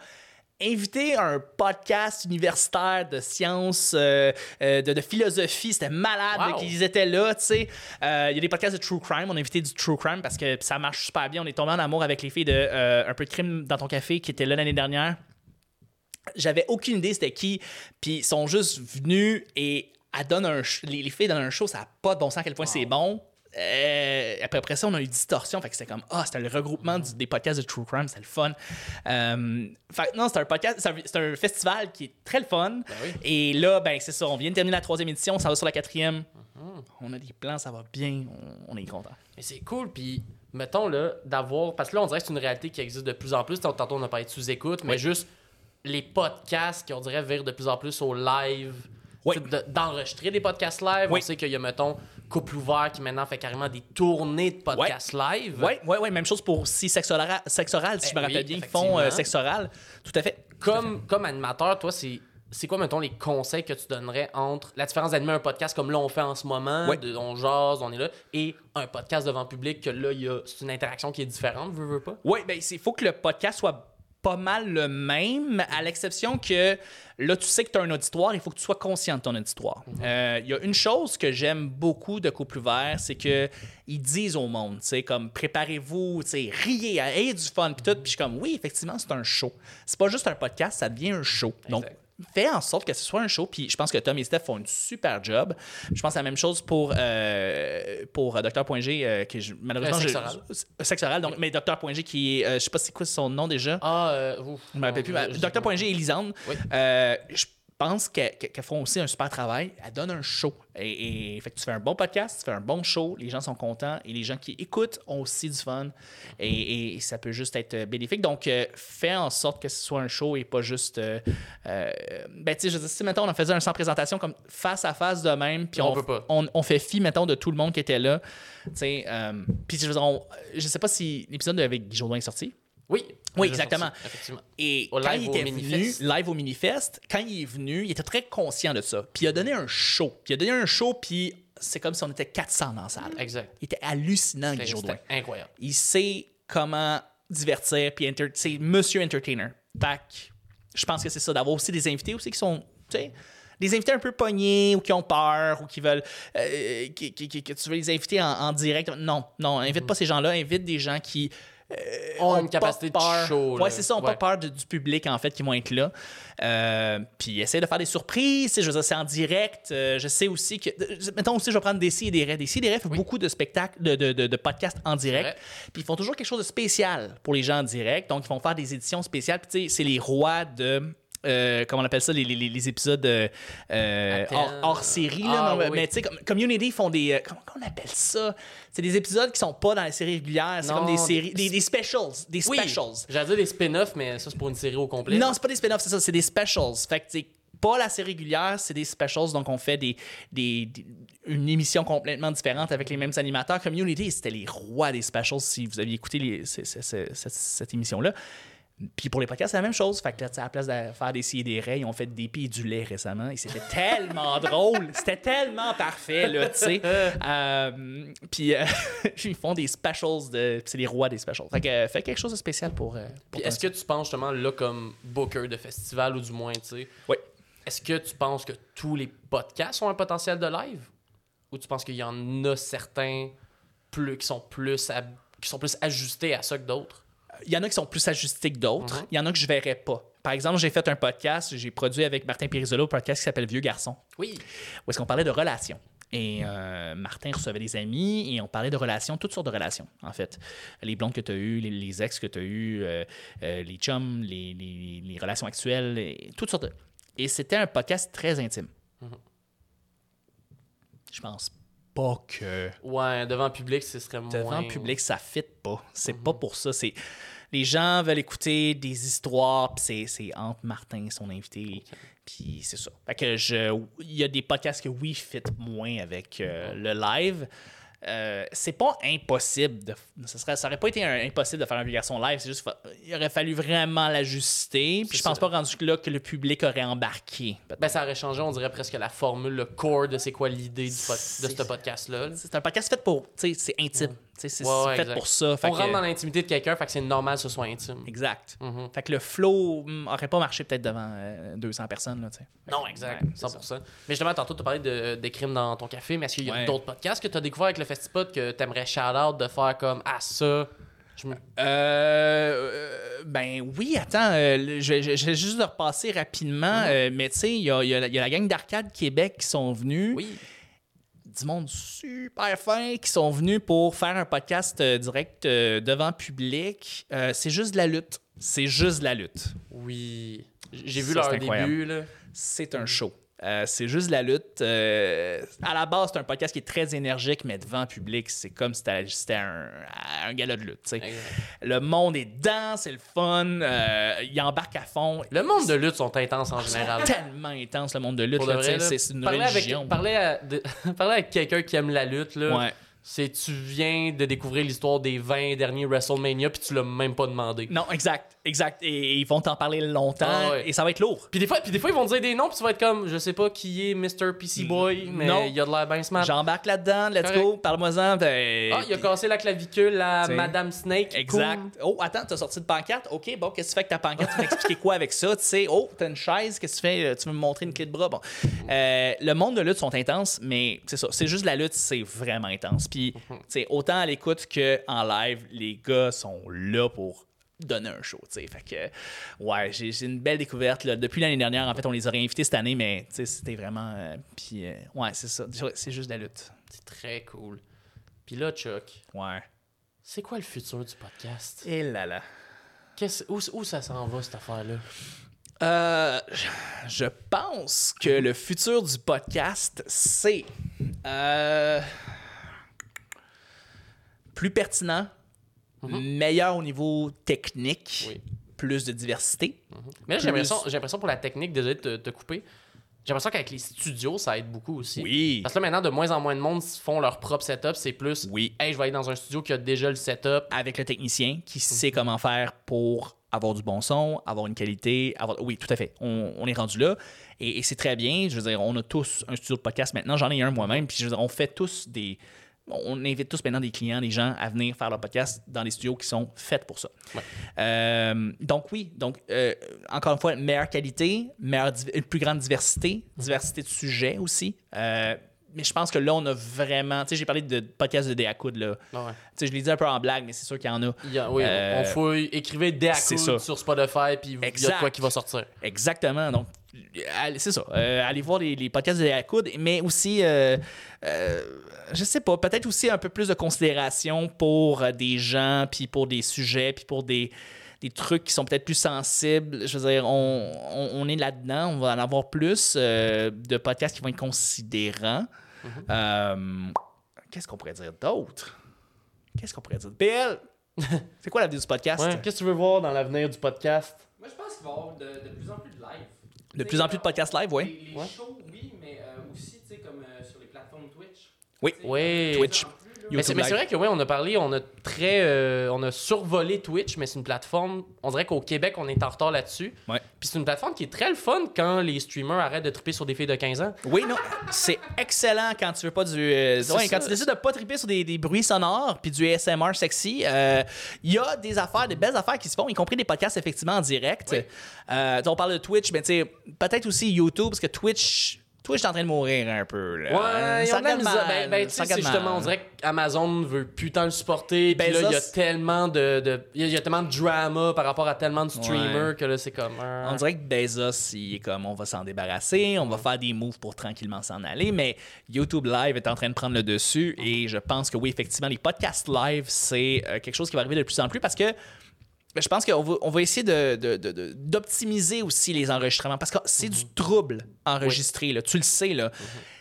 invité un podcast universitaire de sciences, euh, euh, de, de philosophie. C'était malade Wow. qu'ils étaient là, tu sais. Euh, Il y a des podcasts de true crime. On a invité du true crime parce que ça marche super bien. On est tombé en amour avec les filles de Un peu de crime dans ton café qui étaient là l'année dernière. J'avais aucune idée c'était qui. Puis ils sont juste venus et un les filles donnent un show, ça n'a pas de bon sens à quel point c'est bon. Euh, après, ça, on a eu Distorsion. Fait que c'était comme, ah, c'était le regroupement du- des podcasts de True Crime, c'était le fun. Euh, fait non, c'est un podcast, c'est un, festival qui est très le fun. oui. Et là, ben, c'est ça, on vient de terminer la troisième édition, ça va sur la quatrième. Mhm. On a des plans, ça va bien, on, on est content. Mais c'est cool, puis mettons là, d'avoir. Parce que là, on dirait que c'est une réalité qui existe de plus en plus. Tantôt, on a parlé de sous-écoute, mais Oui. juste les podcasts qui, on dirait, virent de plus en plus au live. Oui. D'enregistrer des podcasts live. Oui. On sait qu'il y a, mettons, Couple Ouvert qui maintenant fait carrément des tournées de podcasts live. Ouais, ouais, ouais, même chose pour aussi Sexe Oral, Sexe Oral, si Eh je me rappelle oui, bien, ils font euh. Sexe Oral. Tout à fait. Comme, comme animateur, toi, c'est. C'est quoi, mettons, les conseils que tu donnerais entre la différence d'animer un podcast comme là on fait en ce moment, de- on jase, on est là, et un podcast devant public que là, c'est une interaction qui est différente, veux, veux pas? Oui, ben il faut que le podcast soit pas mal le même, à l'exception que là, tu sais que tu as un auditoire, il faut que tu sois conscient de ton auditoire. Euh, Il y a une chose que j'aime beaucoup de Couple Ouvert, c'est que ils disent au monde, tu sais, comme préparez-vous, tu sais, riez, ayez du fun, puis tout. Puis je suis comme, oui, effectivement, c'est un show. C'est pas juste un podcast, ça devient un show. Donc, Fais en sorte que ce soit un show. Puis je pense que Tom et Steph font une super job. Je pense la même chose pour, euh, pour euh, Dr.G, euh, que je- malheureusement. Euh, je- Sexe Oral. euh, Sexe Oral, donc, mais Dr.G qui est. euh, je sais pas c'est quoi son nom déjà. Ah, ouf, Je me rappelle plus. non, Dr.G et Lisande. Oui. Je- pense qu'elles font aussi un super travail. Elles donnent un show. Et, et- fait que tu fais un bon podcast, tu fais un bon show, les gens sont contents et les gens qui écoutent ont aussi du fun. Et, et ça peut juste être euh, bénéfique. Donc, euh, fais en sorte que ce soit un show et pas juste. euh, euh, ben, tu sais, je dire, si, mettons, on en faisait un sans présentation comme face à face de même, puis On on, fait fi, mettons, de tout le monde qui était là. Tu sais, puis je je sais pas si l'épisode avec Guy Jourdain est sorti. Oui. Oui, exactement. Et Au quand live il au était venu, live au Minifest, quand il est venu, il était très conscient de ça. Puis il a donné un show. Puis il a donné un show, puis c'est comme si on était 400 dans la salle. Exact. Il était hallucinant, Guy Jourdain. incroyable. Il sait comment divertir, puis enter- c'est Monsieur Entertainer. Que je pense que c'est ça, d'avoir aussi des invités aussi qui sont, tu sais, des invités un peu pognés ou qui ont peur ou qui veulent euh, qui- qui- qui- que tu veux les inviter en, en direct. Non, non, invite Mm-hmm. pas ces gens-là, invite des gens qui ont une capacité de show. Ouais, c'est ça, on n'a Ouais. pas peur de- du public, en fait, qui vont être là. Euh, puis essayer de faire des surprises. Je veux dire, c'est en direct. Euh, je sais aussi que. de- Mettons aussi, je vais prendre des et des raies. Des et des raies fait beaucoup de spectacles, de, de, de- de podcasts en direct. Puis ils font toujours quelque chose de spécial pour les gens en direct. Donc, ils vont faire des éditions spéciales. Puis, tu sais, c'est les rois de. Euh, comment on appelle ça, les, les- les- les épisodes euh, euh, hors, hors série. là, Ah, non, mais- oui. Mais tu sais, comme Community font des. comment on appelle ça? C'est des épisodes qui sont pas dans la série régulière. C'est comme des séries. Des, des specials. Des Oui. specials. J'allais dire des spin-offs, mais ça, c'est pour une série au complet. Non, c'est pas des spin-offs, c'est ça, c'est des specials. Fait que, c'est pas la série régulière, c'est des specials. Donc, on fait des, des- des- une émission complètement différente avec les mêmes animateurs. Community, c'était les rois des specials si vous aviez écouté les- cette émission-là. Puis pour les podcasts, c'est la même chose. Fait que là, à la place de faire des scies et des raies, ils ont fait des pis et du lait récemment. Et c'était tellement drôle. C'était tellement parfait, là, tu sais. Euh, puis euh, ils font des specials de. c'est les rois des specials. Fait que euh, fais quelque chose de spécial pour. est-ce que tu penses justement là comme booker de festival ou du moins, tu sais, Oui. est-ce que tu penses que tous les podcasts ont un potentiel de live? Ou tu penses qu'il y en a certains plus qui sont plus qui sont plus ajustés à ça que d'autres? Il y en a qui sont plus ajustés que d'autres. Mhm. Il y en a que je verrais pas. Par exemple, j'ai fait un podcast, j'ai produit avec Martin Pirizolo un podcast qui s'appelle Vieux Garçon, Oui. où est-ce qu'on parlait de relations. Et euh, Martin recevait des amis et on parlait de relations, toutes sortes de relations, en fait. Les blondes que tu as eues, les, les ex que tu as eues, euh, euh, les chums, les, les- les relations actuelles, et toutes sortes de... Et c'était un podcast très intime. Mhm. Je pense pas que Ouais, devant le public, ce serait moins devant le public, ça fit pas. C'est pas pour ça. C'est les gens veulent écouter des histoires, puis c'est, c'est entre Martin, son invité, puis c'est ça. Fait que je, il y a des podcasts que oui fit moins avec euh, le live. Euh, c'est pas impossible de ça serait ça aurait pas été un- impossible de faire un vieux garçon live c'est juste il aurait fallu vraiment l'ajuster puis je pense ça. pas rendu là que le public aurait embarqué Ben, ça aurait changé, on dirait presque la formule, le core de c'est quoi l'idée de ce podcast-là. là. c'est un podcast fait pour tu sais c'est intime c'est Ouais, fait exact. pour ça Fait On que- rentre dans l'intimité de quelqu'un, fait que c'est normal que ce soit intime. Exact. Fait que le flow hum, aurait pas marché peut-être devant euh, 200 personnes. Là, Non, exact, ouais, c'est 100%. Mais justement, tantôt, tu de, des crimes dans ton café, mais est-ce qu'il y a Ouais. d'autres podcasts que tu as découvert avec le Festipod que tu aimerais shout-out de faire comme Ah, ça, me. Euh, euh, ben oui, attends, euh, je, je- je vais juste le repasser rapidement. Mhm. euh, mais tu sais, il y a, il y a la- il y a la gang d'Arcade Québec qui sont venus. Oui. Du monde super fin qui sont venus pour faire un podcast euh, direct euh, devant public. Euh, c'est juste de la lutte. C'est juste de la lutte. Oui. J'ai vu Ça, leur début, là. C'est un show. Euh, c'est juste de la lutte. Euh, à la base, c'est un podcast qui est très énergique, mais devant public, c'est comme si c'était un, un gala de lutte. Le monde est dedans, c'est le fun. euh, il embarque à fond. Le monde de lutte sont intenses en général. tellement intense, le monde de lutte. C'est une Parler religion. Avec, parler, à- de- parler avec quelqu'un qui aime la lutte, là, Ouais. C'est tu viens de découvrir l'histoire des 20 derniers WrestleMania puis tu l'as même pas demandé. Non, exact, exact. Et, et ils vont t'en parler longtemps Ah ouais. et ça va être lourd. Puis des fois, puis des fois ils vont te dire des noms puis tu vas être comme je sais pas qui est Mr PC Boy mais non. il a de l'air bien smart. J'embarque là-dedans, let's Correct. go, parle-moi-en. ben, Ah, il a cassé la clavicule à. Madame Snake. Exact. Cool. Oh, attends, t'as sorti de pancarte? OK, bon, qu'est-ce que tu fais avec ta pancarte? Tu m'expliquer quoi avec ça? Tu sais, oh, t'as une chaise, qu'est-ce que tu fais? Euh, Tu veux me montrer une clé de bras? Bon. Euh, le monde de lutte sont intenses, mais c'est ça. C'est juste la lutte, c'est vraiment intense. Puis, sais, autant à l'écoute qu'en live, les gars sont là pour donner un show, tu sais. Fait que, ouais, j'ai j'ai une belle découverte. Là. Depuis l'année dernière, en fait, on les aurait invités cette année, mais, tu sais, c'était vraiment... euh, puis, euh, ouais, c'est ça. C'est juste de la lutte. C'est très cool. Puis là, Chuck, Ouais. c'est quoi le futur du podcast? Et là là. Qu'est-ce- où, où ça s'en va, cette affaire-là? Euh, je pense que le futur du podcast, c'est euh, plus pertinent, meilleur au niveau technique, Oui. plus de diversité. Mais là, j'ai Plus- l'impression, j'ai l'impression pour la technique, désolé de te, te couper, j'ai l'impression qu'avec les studios, ça aide beaucoup aussi. Oui. Parce que là, maintenant, de moins en moins de monde font leur propre setup. C'est plus, Oui. hey, je vais aller dans un studio qui a déjà le setup. Avec le technicien qui Mhm. sait comment faire pour avoir du bon son, avoir une qualité, avoir... Oui, tout à fait. On, on est rendu là. Et, et c'est très bien. Je veux dire, on a tous un studio de podcast maintenant. J'en ai un moi-même. Puis je veux dire, on fait tous des... On invite tous maintenant des clients, des gens à venir faire leur podcast dans des studios qui sont faits pour ça. Ouais. Euh, donc oui, donc euh, encore une fois, meilleure qualité, meilleure une plus grande diversité, diversité de sujets aussi. Euh, mais je pense que là, on a vraiment... Tu sais, j'ai parlé de podcast de Déacoud, là. Ah ouais. Tu sais, je l'ai dit un peu en blague, mais c'est sûr qu'il y en a. Il y a- oui, on fouille, écrivez ça. sur Spotify, puis il y a quoi qui va sortir. Exactement. Donc, c'est ça. Euh, allez voir les, les podcasts de la coude, mais aussi, euh, euh, je sais pas, peut-être aussi un peu plus de considération pour des gens, puis pour des sujets, puis pour des, des trucs qui sont peut-être plus sensibles. Je veux dire, on, on- on est là-dedans, on va en avoir plus euh, de podcasts qui vont être considérants. Euh, Qu'est-ce qu'on pourrait dire d'autre? Qu'est-ce qu'on pourrait dire? PL! c'est quoi l'avenir du podcast? Ouais. Qu'est-ce que tu veux voir dans l'avenir du podcast? Moi, je pense qu'il va y avoir de, de plus en plus de live. De plus en plus de podcasts live, oui. Les, les Ouais. shows, oui, mais euh, aussi, tu sais, comme euh, sur les plateformes Twitch. Oui. Oui. Twitch. Mais c'est, vrai que oui, on a parlé, on a très, euh, on a survolé Twitch, mais c'est une plateforme. On dirait qu'au Québec, on est en retard là-dessus. Ouais. Puis c'est une plateforme qui est très le fun quand les streamers arrêtent de triper sur des filles de 15 ans. Oui, non, c'est excellent quand tu veux pas du. euh, ouais, quand tu décides de pas triper sur des, des bruits sonores puis du ASMR sexy, euh, il y a des affaires, des belles affaires qui se font, y compris des podcasts effectivement en direct. Euh, tu sais, on parle de Twitch, mais tu sais, peut-être aussi YouTube, parce que Twitch. Twitch est en train de mourir un peu. Là. Ouais, ils ont de Ben, ben, tu sais, justement, on dirait qu'Amazon veut putain le supporter. Puis Bezos- là, il y a tellement de, de- il y a- tellement de drama par rapport à tellement de streamers Ouais. que là, c'est comme. euh, On dirait que Bezos, il est comme on va s'en débarrasser, on va faire des moves pour tranquillement s'en aller, mais YouTube Live est en train de prendre le dessus et je pense que oui, effectivement, les podcasts live, c'est euh, quelque chose qui va arriver de plus en plus parce que ben, je pense qu'on va, on va essayer de- de- de- de- d'optimiser aussi les enregistrements parce que c'est du trouble enregistrer, là, tu le sais. Là.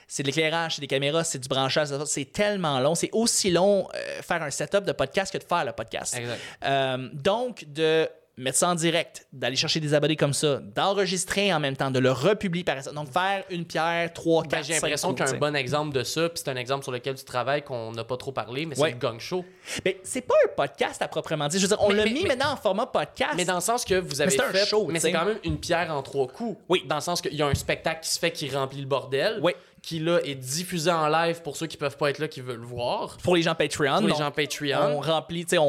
C'est de l'éclairage, c'est des caméras, c'est du branchage, c'est tellement long. C'est aussi long euh, faire un setup de podcast que de faire le podcast. Exact. Euh, donc, de mettre ça en direct, d'aller chercher des abonnés comme ça, d'enregistrer en même temps, de le republier par exemple. Donc, faire une pierre, trois, Ben, quatre, j'ai l'impression qu'un bon exemple de ça, puis c'est un exemple sur lequel tu travailles qu'on n'a pas trop parlé, mais c'est le gang show. Mais c'est pas un podcast à proprement dire. Je veux dire, on Mais- l'a mais- mis mais- maintenant en format podcast. Mais dans le sens que vous avez c'est un fait, show, mais c'est quand même une pierre en trois coups. Oui. Dans le sens qu'il y a un spectacle qui se fait qui remplit le bordel, Oui. Qui là est diffusé en live pour ceux qui peuvent pas être là, qui veulent le voir. Pour les gens Patreon. Pour les on- gens Patreon. On remplit, tu sais, on,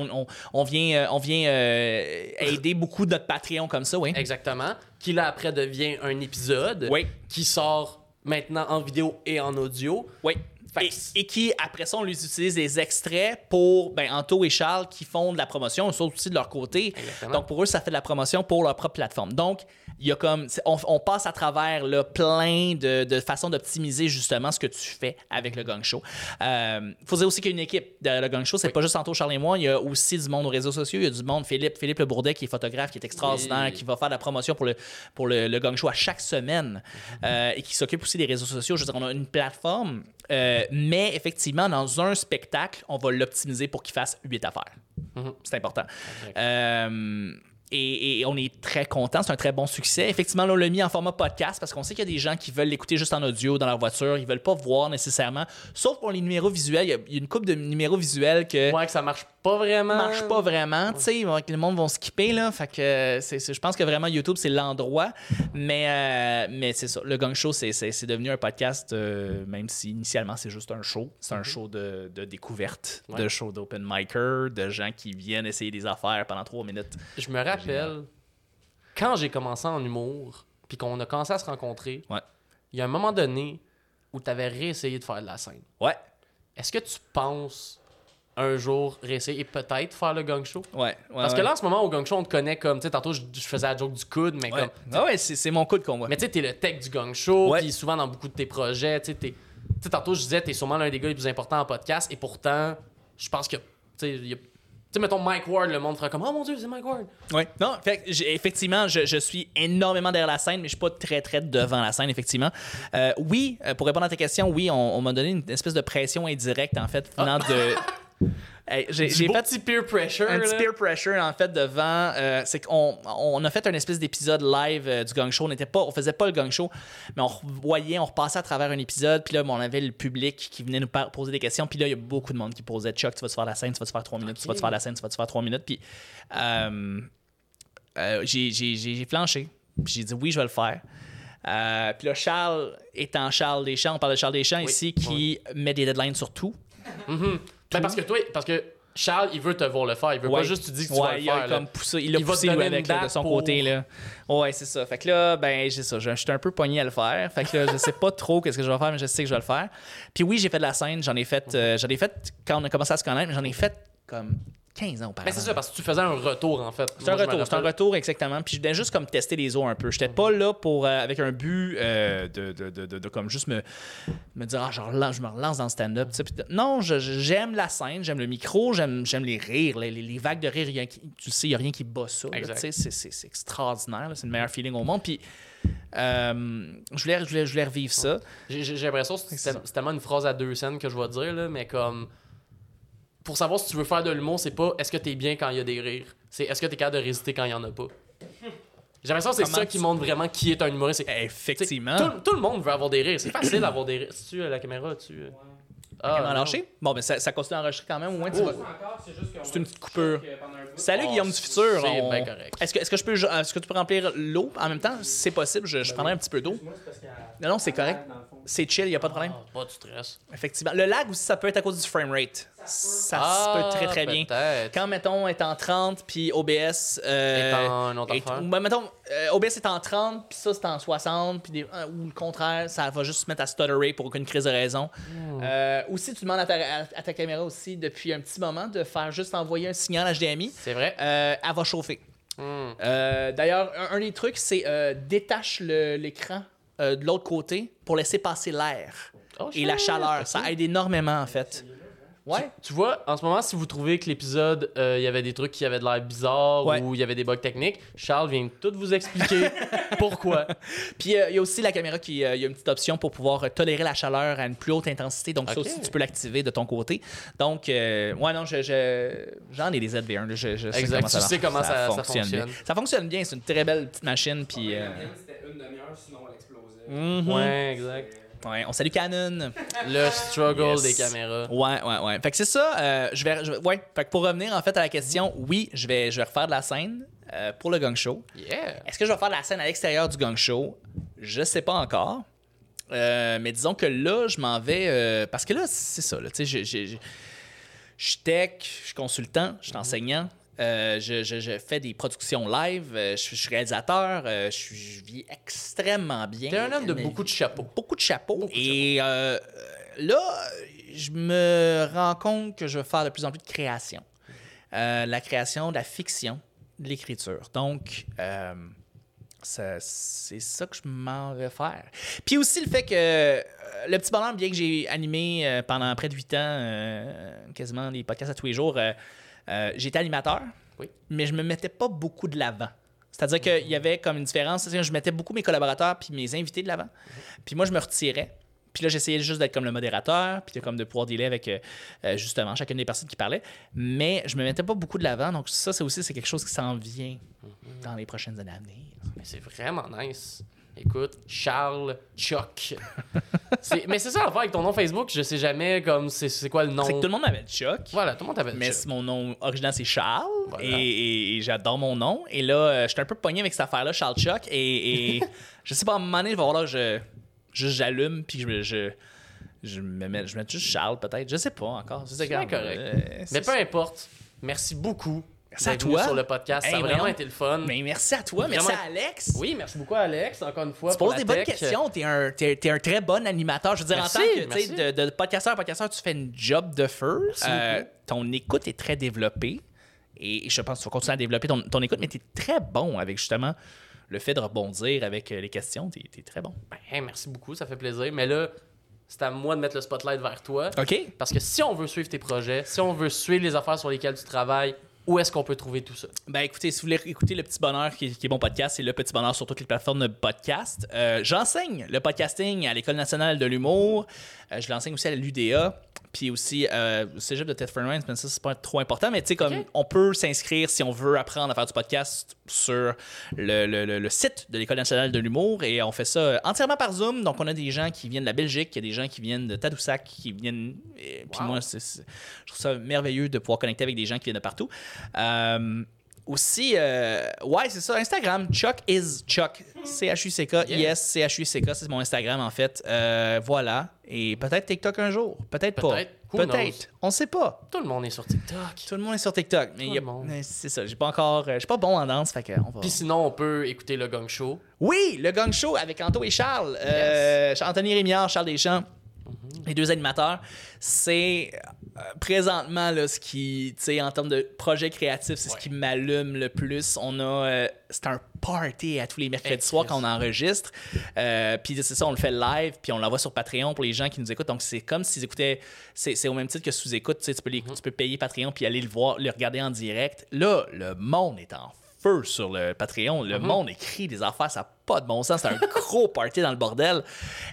on, on, on vient, euh, on vient euh, aider beaucoup de notre Patreon comme ça, oui. Exactement. Qui là après devient un épisode Oui. qui sort maintenant en vidéo et en audio. Oui. Et, et qui, après ça, on les utilise des extraits pour, ben, Anto et Charles qui font de la promotion, eux aussi de leur côté. Exactement. Donc, pour eux, ça fait de la promotion pour leur propre plateforme. Donc, il y a comme, on, on passe à travers là, plein de, de façons d'optimiser justement ce que tu fais avec le Gang Show. Il faut dire aussi qu'il y a une équipe derrière le Gang Show. C'est pas juste Anto, Charles et moi. Il y a aussi du monde aux réseaux sociaux. Il y a du monde, Philippe, Philippe Le Bourdet, qui est photographe, qui est extraordinaire, Oui. qui va faire de la promotion pour le, pour le, le Gang Show à chaque semaine euh, et qui s'occupe aussi des réseaux sociaux. Je veux dire, on a une plateforme, euh, mais effectivement, dans un spectacle, on va l'optimiser pour qu'il fasse huit affaires. C'est important. Euh, et, on est très content, c'est un très bon succès. Effectivement, on l'a mis en format podcast parce qu'on sait qu'il y a des gens qui veulent l'écouter juste en audio dans leur voiture, ils veulent pas voir nécessairement. Sauf pour les numéros visuels, il y a- il y a une coupe de numéros visuels que Ouais, que ça marche pas vraiment. marche pas vraiment, tu sais, le monde va skipper là, fait que euh, c'est, je pense que vraiment YouTube c'est l'endroit, mais euh, mais c'est ça, le Gang Show c'est, devenu un podcast, euh, même si initialement c'est juste un show, c'est un show de, de découverte, Ouais. de show d'open micer, de gens qui viennent essayer des affaires pendant trois minutes. Je me rappelle quand j'ai commencé en humour, puis qu'on a commencé à se rencontrer, Ouais. il y a un moment donné où tu avais réessayé de faire de la scène. Ouais, Est-ce que tu penses un jour réessayer et peut-être faire le gang show? ouais, ouais. Parce que là, en ce moment, au gang show, on te connaît comme, tu sais, tantôt, je, je faisais la joke du coude, mais comme. Ah ouais, c'est, mon coup de combat. Mais tu sais, t'es le tech du gang show, puis souvent dans beaucoup de tes projets, tu sais, tantôt, je disais, t'es sûrement l'un des gars les plus importants en podcast, et pourtant, je pense que, tu sais, il y a Tu sais, mettons Mike Ward, le monde fera comme Oh mon dieu, c'est Mike Ward. Oui. Non, fait effectivement, je, je suis énormément derrière la scène, mais je suis pas très, très devant la scène, effectivement. Euh, oui, euh, pour répondre à ta question, oui, on, on m'a donné une espèce de pression indirecte, en fait, venant de. Hey, j'ai fait petit peer pressure. un petit peer pressure en fait devant euh, c'est qu'on on a fait un espèce d'épisode live euh, du gang show. On n'était pas on faisait pas le gang show mais on voyait on repassait à travers un épisode. Puis là on avait le public qui venait nous poser des questions. Puis là il y a beaucoup de monde qui posait Chuck tu vas te faire la scène tu vas te faire trois minutes. Tu vas te faire la scène tu vas te faire trois minutes. Puis euh, euh, j'ai j'ai- j'ai j'ai flanché. Puis j'ai dit oui je vais le faire. Puis là Charles étant Charles Deschamps on parle de Charles Deschamps Oui, ici qui met des deadlines sur tout Ben, parce que toi, parce que Charles, il veut te voir le faire. Il veut pas Ouais. juste tu dis que tu ouais, vas le il faire. a comme poussé, il a Il va te poussé avec là, de son pour- côté là. Ouais, c'est ça. Fait que là, ben j'ai ça, je j'étais un peu pogné à le faire. Fait que là, je sais pas trop qu'est-ce que je vais faire, mais je sais que je vais le faire. Puis oui, j'ai fait de la scène, j'en ai fait euh, j'en ai fait quand on a commencé à se connaître, mais j'en ai fait comme 15 ans auparavant. Ben, c'est ça, parce que tu faisais un retour, en fait. C'est un retour, c'est un retour exactement. Puis je venais juste comme tester les eaux un peu. J'étais pas là pour euh, avec un but euh, de, de, de, de- de comme juste me, me dire ah genre là je me relance dans le stand-up. Non, j'aime la scène, j'aime le micro, j'aime j'aime les rires, les, les- les vagues de rire. y a tu sais, il y a rien qui bat ça. c'est- extraordinaire. C'est le meilleur feeling au monde. Puis euh, je voulais je voulais je voulais revivre ça. J'ai l'impression que c'est tellement une phrase à deux scènes que je vais dire, là, mais comme. Pour savoir si tu veux faire de l'humour, c'est pas est-ce que t'es bien quand il y a des rires? C'est est-ce que t'es capable de résister quand il y en a pas? J'ai l'impression que c'est ça qui montre vraiment qui est un humoriste. Effectivement. Tout, tout le monde veut avoir des rires. C'est facile d'avoir des rires. Si tu la caméra, tu. euh, Ah, lâcher? Bon, ben ça, ça continue à enregistrer quand même. Au moins, tu Oh. vas- c'est une petite coupure. Salut Oh, Guillaume du futur. c'est On- bien correct. Est-ce que, est-ce que je peux, est-ce que tu peux remplir l'eau en même temps? Si c'est possible, je, je prendrai un petit peu d'eau. Non, non, c'est correct. C'est chill, il n'y a pas de problème. Ah, pas de stress. Effectivement. Le lag aussi, ça peut être à cause du frame rate. Ça se peut très très bien. Ah. Quand, mettons, est en 30, puis OBS. euh, Est en autre est- ben, mettons, euh, OBS est en 30, puis ça, c'est en 60, puis euh, ou le contraire, ça va juste se mettre à stutterer pour aucune crise de raison. Hmm. Euh, aussi, tu demandes à ta, à- à ta caméra aussi, depuis un petit moment, de faire juste envoyer un signal HDMI. C'est vrai. Euh, elle va chauffer. Hmm. Euh, D'ailleurs, un, un des trucs, c'est détache l'écran euh, de l'autre côté pour laisser passer l'air Oh, et la chaleur. Ça aide énormément, en fait. Ouais. Tu vois, en ce moment, si vous trouvez que l'épisode, euh, il y avait des trucs qui avaient de l'air bizarre Ouais. ou il y avait des bugs techniques, Charles vient tout vous expliquer pourquoi. Puis euh, il y a aussi la caméra qui euh, il y a une petite option pour pouvoir tolérer la chaleur à une plus haute intensité. Donc ça Ok. aussi, tu peux l'activer de ton côté. Donc, euh, ouais, non, je, je- j'en ai des ZV1. là. Je, je sais Exact, comment tu ça, sais comment ça- ça fonctionne. Ça fonctionne bien. C'est une très belle petite machine. Puis, euh, La mienne, c'était une demi-heure, sinon elle mhm. Ouais, exact. Ouais, on salue Canon. Le struggle Yes. des caméras. Ouais, ouais, ouais. Fait que c'est ça. euh, je vais, je ouais. Fait que pour revenir en fait à la question, oui, je vais, je vais refaire de la scène euh, pour le gang show. Yeah. Est-ce que je vais faire de la scène à l'extérieur du gang show? Je sais pas encore. Euh, mais disons que là, je m'en vais euh, parce que là, c'est ça. Là, tu sais, je- je je- je suis tech, je suis consultant, je suis enseignant. Euh, je, je- je fais des productions live, euh, je, je suis réalisateur, euh, je, suis- je vis extrêmement bien. T'es un homme de beaucoup de chapeaux. beaucoup de chapeaux. Beaucoup de et euh, là, je me rends compte que je veux faire de plus en plus de création. Euh, la création, de la fiction, de l'écriture. Donc, c'est ça que je m'en vais faire. Puis aussi le fait que euh, le petit bonheur, bien que j'ai animé euh, pendant près de 8 ans, euh, quasiment des podcasts à tous les jours, euh, j'étais animateur, Oui. mais je me mettais pas beaucoup de l'avant. C'est-à-dire qu'il y avait comme une différence. C'est-à-dire que Je mettais beaucoup mes collaborateurs puis mes invités de l'avant. Puis moi, je me retirais. Puis là, j'essayais juste d'être comme le modérateur, puis de, comme de pouvoir dealer avec euh, euh, justement chacune des personnes qui parlaient. Mais je me mettais pas beaucoup de l'avant. Donc ça, c'est aussi c'est quelque chose qui s'en vient dans les prochaines années à venir. C'est vraiment nice. Écoute, Charles Chuck. Mais c'est ça l'affaire avec ton nom Facebook, je sais jamais comme c'est c'est quoi le nom. C'est que tout le monde m'appelle Chuck. Voilà, tout le monde t'appelle Mais Chuck. c'est- mon nom original, c'est Charles. Voilà. Et, et- et j'adore mon nom. Et là, euh, j'étais un peu pogné avec cette affaire-là, Charles Chuck. Et, et je sais pas, à un moment donné, il va falloir que je, juste j'allume, puis je, je, je me mets, je mets juste Charles, peut-être. Je sais pas encore. C'est correct. euh, Mais peu importe. Merci beaucoup. Merci à toi. sur le podcast. Hey, ça a vraiment été le fun. Mais merci à toi, merci à Alex. Oui, merci beaucoup Alex, encore une fois. Tu poses des bonnes questions, t'es un, t'es, t'es un très bon animateur. Je veux dire, Merci, en tant que tu de, de podcasteur à podcasteur, tu fais une job de feu. Euh, ton écoute est très développée. Et je pense que tu vas continuer à développer ton, ton écoute, mais tu es très bon avec justement le fait de rebondir avec euh, les questions. Tu es, très bon. Ben, merci beaucoup, ça fait plaisir. Mais là, c'est à moi de mettre le spotlight vers toi. OK. Parce que si on veut suivre tes projets, si on veut suivre les affaires sur lesquelles tu travailles, où est-ce qu'on peut trouver tout ça? Ben écoutez, si vous voulez écouter Le Petit Bonheur, qui, qui est mon podcast, c'est Le Petit Bonheur sur toutes les plateformes de podcast. Euh, J'enseigne le podcasting à l'École nationale de l'humour. Euh, je l'enseigne aussi à l'UDA. Puis aussi euh, au cégep de Ted Friends, mais ça, c'est pas trop important. Mais tu sais, comme on peut s'inscrire si on veut apprendre à faire du podcast sur le, le- le- le site de l'École nationale de l'humour. Et on fait ça entièrement par Zoom. Donc, on a des gens qui viennent de la Belgique, il y a des gens qui viennent de Tadoussac, qui viennent. et Puis moi, je trouve ça merveilleux de pouvoir connecter avec des gens qui viennent de partout. Euh, aussi, euh, ouais, c'est ça, Instagram, Chuck is Chuck. C-H-U-C-K. I-S, C-H-U-C-K, c'est mon Instagram en fait. Euh, voilà. Et peut-être TikTok un jour. Peut-être pas. Peut-être. On sait pas. Tout le monde est sur TikTok. Tout le monde est sur TikTok. Mais mais c'est ça, j'ai pas encore. euh, Je suis pas bon en danse, fait que on va. Puis sinon, on peut écouter le Gang Show. Oui, le Gang Show avec Anto et Charles. Euh, Anthony Rémillard, Charles Deschamps, les deux animateurs. C'est euh, présentement là, ce qui, tu sais, en termes de projet créatif, c'est Ouais. ce qui m'allume le plus. On a, euh, c'est un party à tous les mercredis Hey, soirs Chris. quand on enregistre. Euh, puis c'est ça, on le fait live, puis on l'envoie sur Patreon pour les gens qui nous écoutent. Donc c'est comme s'ils écoutaient, c'est c'est au même titre que sous-écoute. Tu peux, les- tu peux payer Patreon puis aller le voir, le regarder en direct. Là, le monde est en feu sur le Patreon. Le monde écrit des affaires, ça pas de bon sens. C'est un gros party dans le bordel.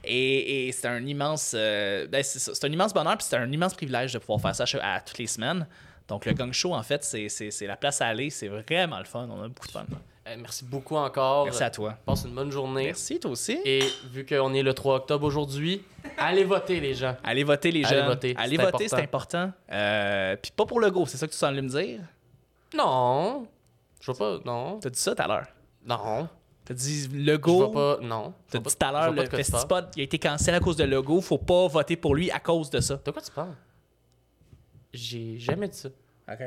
Et, et c'est un immense euh, ben, c'est un immense bonheur, puis c'est un immense privilège de pouvoir faire ça à, à toutes les semaines. Donc le Gang Show, en fait, c'est- la place à aller. C'est vraiment le fun. On a beaucoup de fun. Euh, merci beaucoup encore. Merci à toi. Passe une bonne journée. Merci, toi aussi. Et vu qu'on est le 3 octobre aujourd'hui, allez voter, les gens. Allez voter, les Allez voter, Allez voter, c'est important. Euh, puis pas pour le go, c'est ça que tu sembles me dire? Non. Je vais pas. Non. T'as dit ça tout à l'heure. Non. T'as dit le Je go. vais pas. Non. T'as dit tout à l'heure, le festival, il a été cancellé à cause de logo. Faut pas voter pour lui à cause de ça. De quoi tu parles? J'ai jamais dit ça. OK.